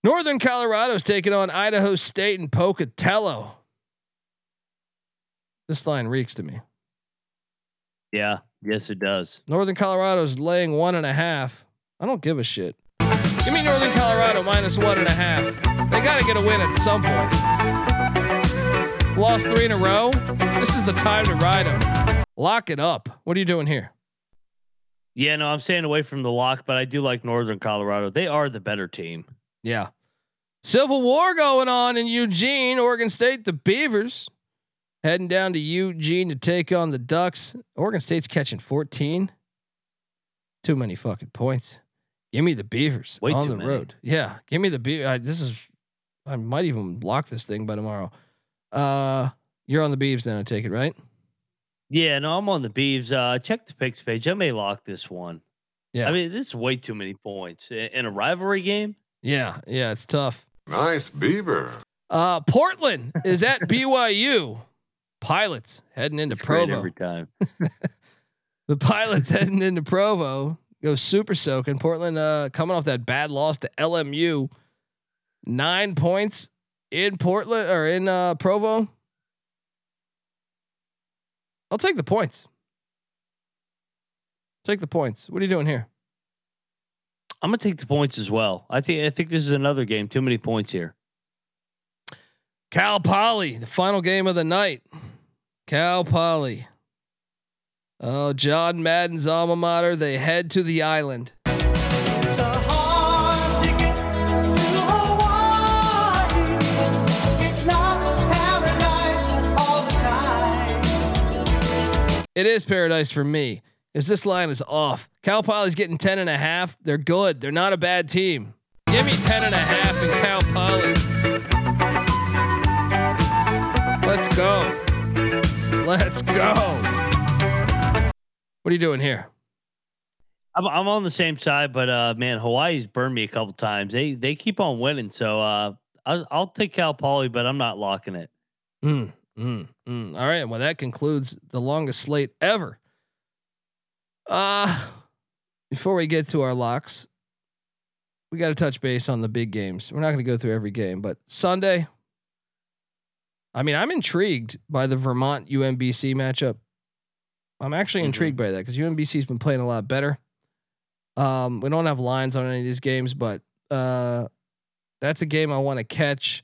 Northern Colorado's taking on Idaho State and Pocatello. This line reeks to me. Yeah, yes, it does. Northern Colorado's laying one and a half. I don't give a shit. Give me Northern Colorado minus one and a half. They got to get a win at some point. Lost three in a row. This is the time to ride them. Lock it up. What are you doing here? Yeah, no, I'm staying away from the lock, but I do like Northern Colorado. They are the better team. Yeah. Civil War going on in Eugene, Oregon State. The Beavers heading down to Eugene to take on the Ducks. Oregon State's catching 14. Too many fucking points. Give me the Beavers Way on the many. road. Yeah, give me the Beavers. This is. I might even lock this thing by tomorrow. Uh, you're on the Beavs then. I take it right. Yeah, no, I'm on the Beavs. Uh, check the picks page. I may lock this one. Yeah. I mean, this is way too many points in in a rivalry game. Yeah, yeah, it's tough. Nice beaver. Uh, Portland is at BYU. Pilots heading into It's great Provo. every time. The pilots heading into Provo go super soaking. Portland uh, coming off that bad loss to LMU. Nine points in Portland or in uh, Provo. I'll take the points. Take the points. What are you doing here? I'm gonna take the points as well. I think I think this is another game. Too many points here. Cal Poly, the final game of the night. Cal Poly. Oh, John Madden's alma mater. They head to the island. It is paradise for me Is this line is off. Cal Poly's getting 10 and a half. They're good. They're not a bad team. Give me 10 and a half in Cal Poly. Let's go. Let's go. What are you doing here? I'm I'm on the same side, but uh, man, Hawaii's burned me a couple times. They they keep on winning, so uh, I'll, I'll take Cal Poly, but I'm not locking it. Mm, mm, mm. All right. Well, that concludes the longest slate ever. Uh before we get to our locks, we got to touch base on the big games. We're not going to go through every game, but Sunday. I mean, I'm intrigued by the Vermont UMBC matchup. I'm actually Mhm. intrigued by that because UMBC's been playing a lot better. Um, we don't have lines on any of these games, but uh, that's a game I want to catch.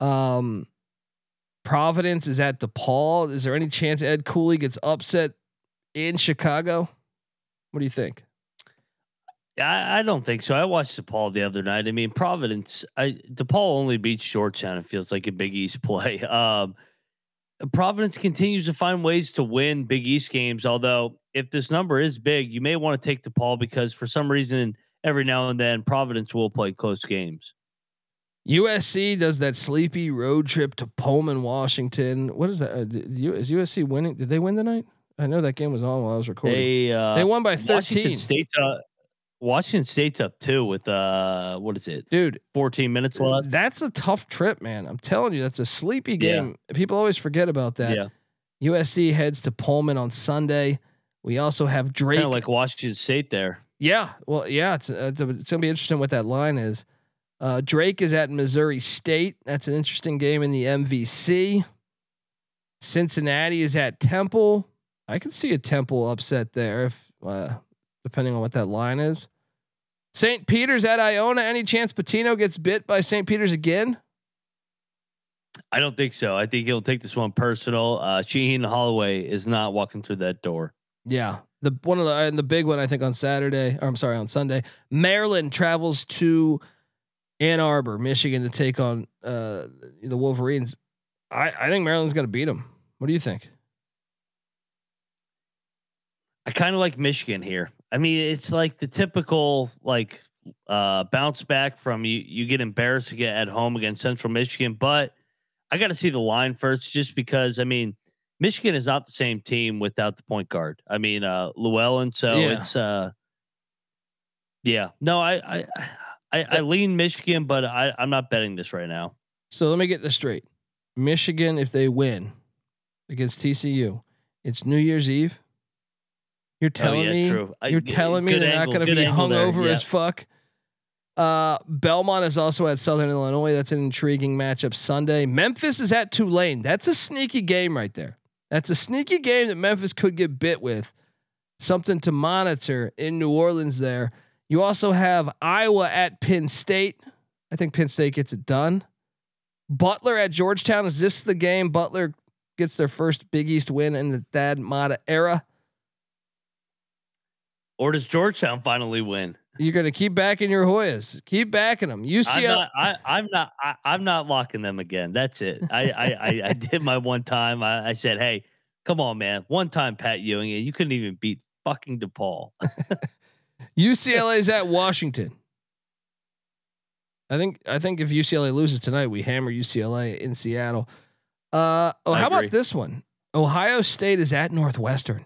Um, Providence is at DePaul. Is there any chance Ed Cooley gets upset in Chicago? What do you think? I, I don't think so. I watched DePaul the other night. I mean, Providence, I DePaul only beats Georgetown. It feels like a Big East play. Um, Providence continues to find ways to win Big East games. Although, if this number is big, you may want to take DePaul because for some reason, every now and then, Providence will play close games. USC does that sleepy road trip to Pullman, Washington. What is that? Uh, did is USC winning? Did they win tonight? I know that game was on while I was recording. They, They uh, won by Washington 13. State's uh, Washington State's up too with uh, what is it? Dude, 14 minutes left. that's a tough trip, man. I'm telling you, that's a sleepy Yeah. game. People always forget about that. Yeah, USC heads to Pullman on Sunday. We also have Drake. kind of like Washington State there. Yeah, well, yeah, it's uh, it's, it's gonna be interesting what that line is. Uh, Drake is at Missouri State. That's an interesting game in the MVC. Cincinnati is at Temple. I could see a Temple upset there if, uh, depending on what that line is. St. Peter's at Iona. Any chance Pitino gets bit by St. Peter's again? I don't think so. I think he'll take this one personal. Uh, Shaheen Holloway is not walking through that door. Yeah. The one of the and the big one I think on Saturday, or I'm sorry, on Sunday, Maryland travels to Ann Arbor, Michigan to take on uh, the Wolverines. I, I think Maryland's going to beat them. What do you think? I kind of like Michigan here. I mean, it's like the typical like uh bounce back from you you get embarrassed to get at home against Central Michigan, but I got to see the line first just because I mean, Michigan is not the same team without the point guard. I mean, uh Llewellyn, so Yeah. it's uh yeah. No, I I I, I lean Michigan, but I I'm not betting this right now. So let me get this straight. Michigan, if they win against TCU, it's New Year's Eve. You're telling oh, yeah, me true. You're g- telling me they're angle, not going to be angle there, hungover yeah. as fuck. Uh, Belmont is also at Southern Illinois. That's an intriguing matchup Sunday. Memphis is at Tulane. That's a sneaky game right there. That's a sneaky game that Memphis could get bit with. Something to monitor in New Orleans there. You also have Iowa at Penn State. I think Penn State gets it done. Butler at Georgetown. Is this the game? Butler gets their first Big East win in the Thad Matta era. Or does Georgetown finally win? You're gonna keep backing your Hoyas. Keep backing them. I'm UCLA. not. I, I'm not. I, I'm not locking them again. That's it. I I, I, I did my one time. I, I said, "Hey, come on, man. One time, Pat Ewing, and you couldn't even beat fucking DePaul." UCLA's at Washington. I think I think if UCLA loses tonight, we hammer UCLA in Seattle. Uh, oh, I how about this one? Ohio State is at Northwestern.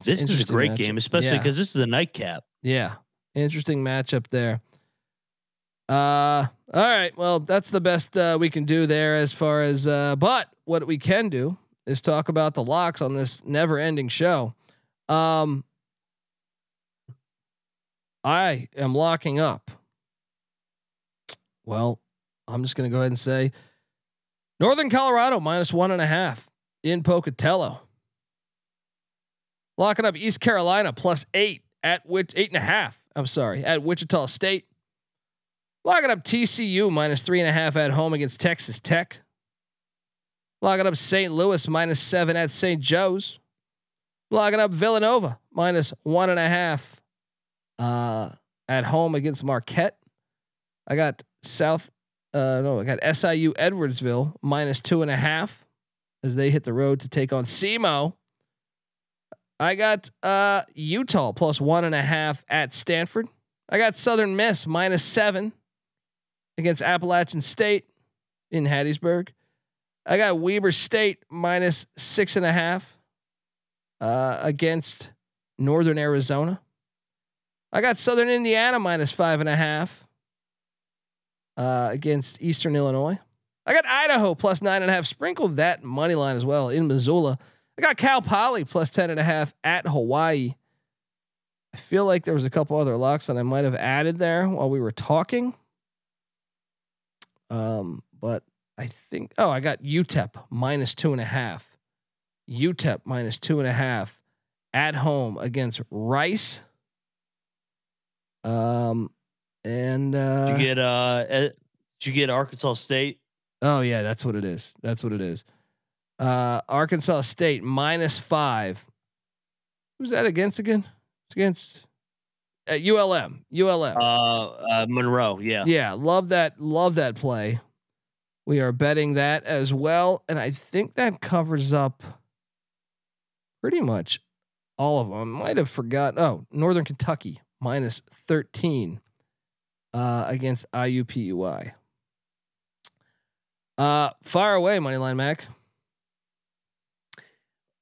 It's this is a great matchup. game, especially Yeah. because this is a nightcap. Yeah. Interesting matchup there. Uh all right. Well, that's the best uh, we can do there as far as uh but what we can do is talk about the locks on this never-ending show. Um I am locking up. Well, I'm just gonna go ahead and say Northern Colorado minus one and a half in Pocatello. Locking up East Carolina plus eight at which eight and a half. I'm sorry, at Wichita State. Locking up TCU minus three and a half at home against Texas Tech. Locking up St. Louis minus seven at St. Joe's. Locking up Villanova minus one and a half uh, at home against Marquette. I got South, uh, no, I got SIU Edwardsville minus two and a half as they hit the road to take on SEMO. I got uh, Utah plus one and a half at Stanford. I got Southern Miss minus seven against Appalachian State in Hattiesburg. I got Weber State minus six and a half uh, against Northern Arizona. I got Southern Indiana minus five and a half uh, against Eastern Illinois. I got Idaho plus nine and a half. Sprinkled that money line as well in Missoula. I got Cal Poly plus 10 and a half at Hawaii. I feel like there was a couple other locks that I might have added there while we were talking. Um, but I think oh, I got UTEP minus two and a half. UTEP minus two and a half at home against Rice. Um, and uh, Did you get uh? eh, Did you get Arkansas State? Oh yeah, that's what it is. That's what it is. Uh, Arkansas State minus five. Who's that against again? It's against uh, ULM. ULM. Uh, uh Monroe. Yeah. yeah, love that. Love that play. We are betting that as well, and I think that covers up pretty much all of them. I might have forgotten. Oh, Northern Kentucky minus thirteen uh, against IUPUI. Uh, fire away, Moneyline Mac.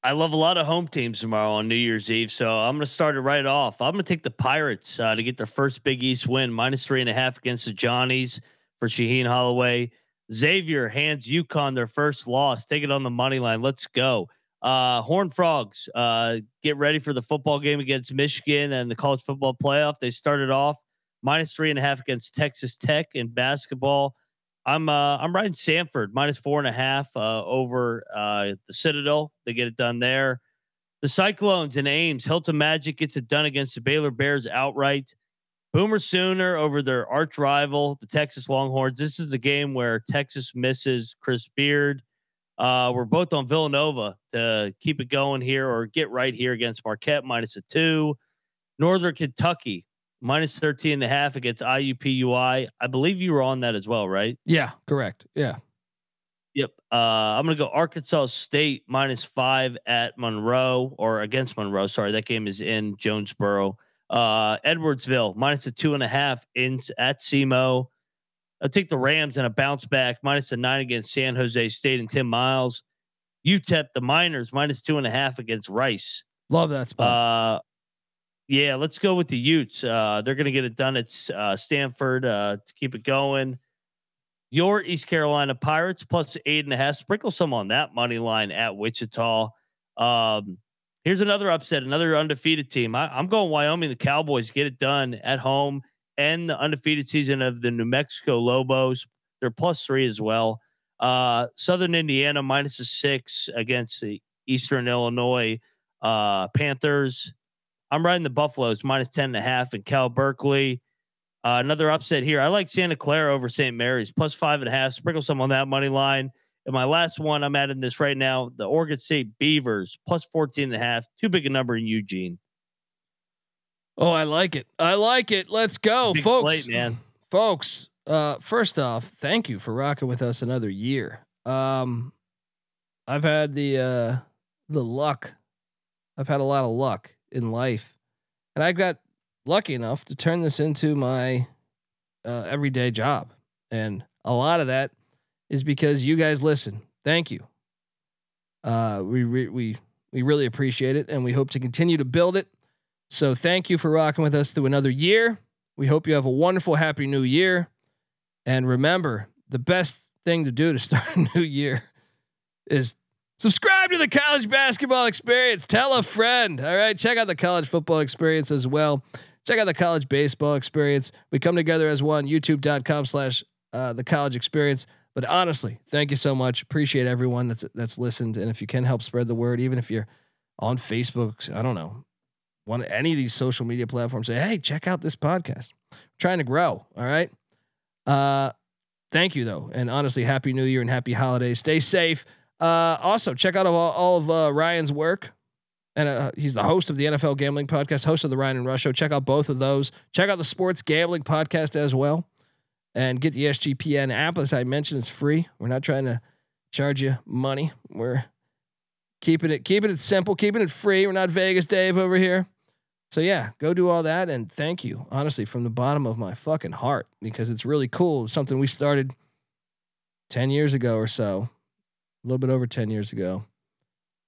I love a lot of home teams tomorrow on New Year's Eve, so I'm going to start it right off. I'm going to take the Pirates uh, to get their first Big East win, minus three and a half against the Johnnies for Shaheen Holloway. Xavier hands UConn their first loss. Take it on the money line. Let's go. Uh, Horn Frogs, uh, get ready for the football game against Michigan and the college football playoff. They started off minus three and a half against Texas Tech in basketball. I'm uh, I'm riding Samford minus four and a half uh, over uh, the Citadel. They get it done there. The Cyclones and Ames, Hilton Magic gets it done against the Baylor Bears outright. Boomer Sooner over their arch rival, the Texas Longhorns. This is the game where Texas misses Chris Beard. Uh, we're both on Villanova to keep it going here or get right here against Marquette minus a two. Northern Kentucky minus 13 and a half against IUPUI. I believe you were on that as well, right? Yeah, correct. Yeah. Yep. Uh, I'm going to go Arkansas State minus five at Monroe or against Monroe. Sorry, that game is in Jonesboro. Uh, Edwardsville minus a two and a half in at SEMO. I'll take the Rams and a bounce back minus a nine against San Jose State and Tim Miles. UTEP the Miners minus two and a half against Rice. Love that spot. Uh, yeah, let's go with the Utes. Uh, they're going to get it done at uh, Stanford uh, to keep it going. Your East Carolina Pirates plus eight and a half. Sprinkle some on that money line at Wichita. Um, here's another upset, another undefeated team. I, I'm going Wyoming. The Cowboys get it done at home, and the undefeated season of the New Mexico Lobos. They're plus three as well. Uh, Southern Indiana minus a six against the Eastern Illinois uh, Panthers. I'm riding the Buffaloes minus 10 and a half and Cal Berkeley. Uh, another upset here. I like Santa Clara over St. Mary's plus five and a half. Sprinkle some on that money line. And my last one, I'm adding this right now. The Oregon State Beavers plus 14 and a half. Too big a number in Eugene. Oh, I like it. I like it. Let's go, Big folks. slate, man. Folks, uh, first off, thank you for rocking with us another year. Um, I've had the uh, the luck. I've had a lot of luck in life, and I got lucky enough to turn this into my uh, everyday job, and a lot of that is because you guys listen. Thank you. Uh, we re- we we really appreciate it, and we hope to continue to build it. So thank you for rocking with us through another year. We hope you have a wonderful, happy new year. And remember, the best thing to do to start a new year is subscribe to the college basketball experience. Tell a friend. All right. Check out the college football experience as well. Check out the college baseball experience. We come together as one, youtube.com slash uh, the college experience. But honestly, thank you so much. Appreciate everyone that's that's listened. And if you can help spread the word, even if you're on Facebook, I don't know, one any of these social media platforms, say, hey, check out this podcast. Trying to grow. All right. Uh, thank you though, and honestly, happy New Year and happy holidays. Stay safe. Uh, also check out all, all of uh, Ryan's work, and uh, he's the host of the NFL Gambling Podcast, host of the Ryan and Rush Show. Check out both of those. Check out the Sports Gambling Podcast as well, and get the SGPN app. As I mentioned, it's free. We're not trying to charge you money. We're keeping it keeping it simple, keeping it free. We're not Vegas Dave over here. So yeah, go do all that and thank you, honestly, from the bottom of my fucking heart because it's really cool. It's something we started 10 years ago or so. A little bit over 10 years ago.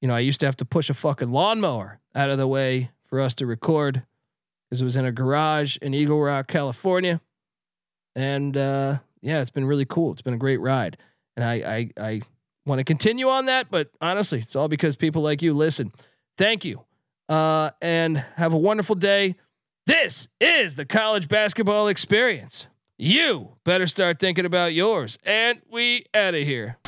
You know, I used to have to push a fucking lawnmower out of the way for us to record because it was in a garage in Eagle Rock, California. And uh yeah, it's been really cool. It's been a great ride. And I I I want to continue on that, but honestly, it's all because people like you listen. Thank you uh, and have a wonderful day. This is the college basketball experience. You better start thinking about yours. And we out of here.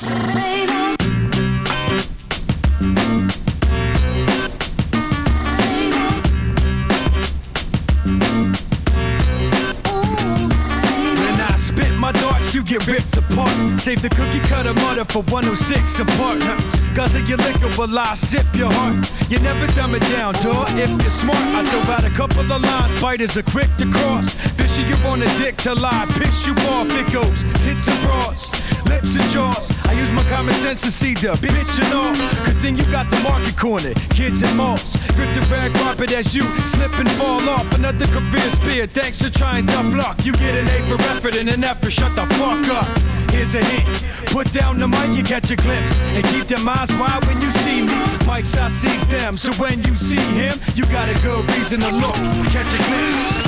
You get ripped apart. Save the cookie cutter mother for 106 apart. Huh? Of your liquor will I sip your heart. You never dumb it down, dog. If you're smart, I throw out a couple of lines. Biters are quick to cross. Fishy, you on a dick to lie. Piss you off, it goes. Tits and bras, lips and jaws. I use my common sense to see the bitch and all. Good thing you got the market corner. Kids and malls. Grip the red carpet as you slip and fall off. Another career spear. Thanks for trying to block. You get an A for effort and an F for shut the fuck up. Here's a hint. Put down the mic, you catch a glimpse. And keep them eyes wide when you see me. Mics, I seize them. So when you see him, you got a good reason to look. Catch a glimpse.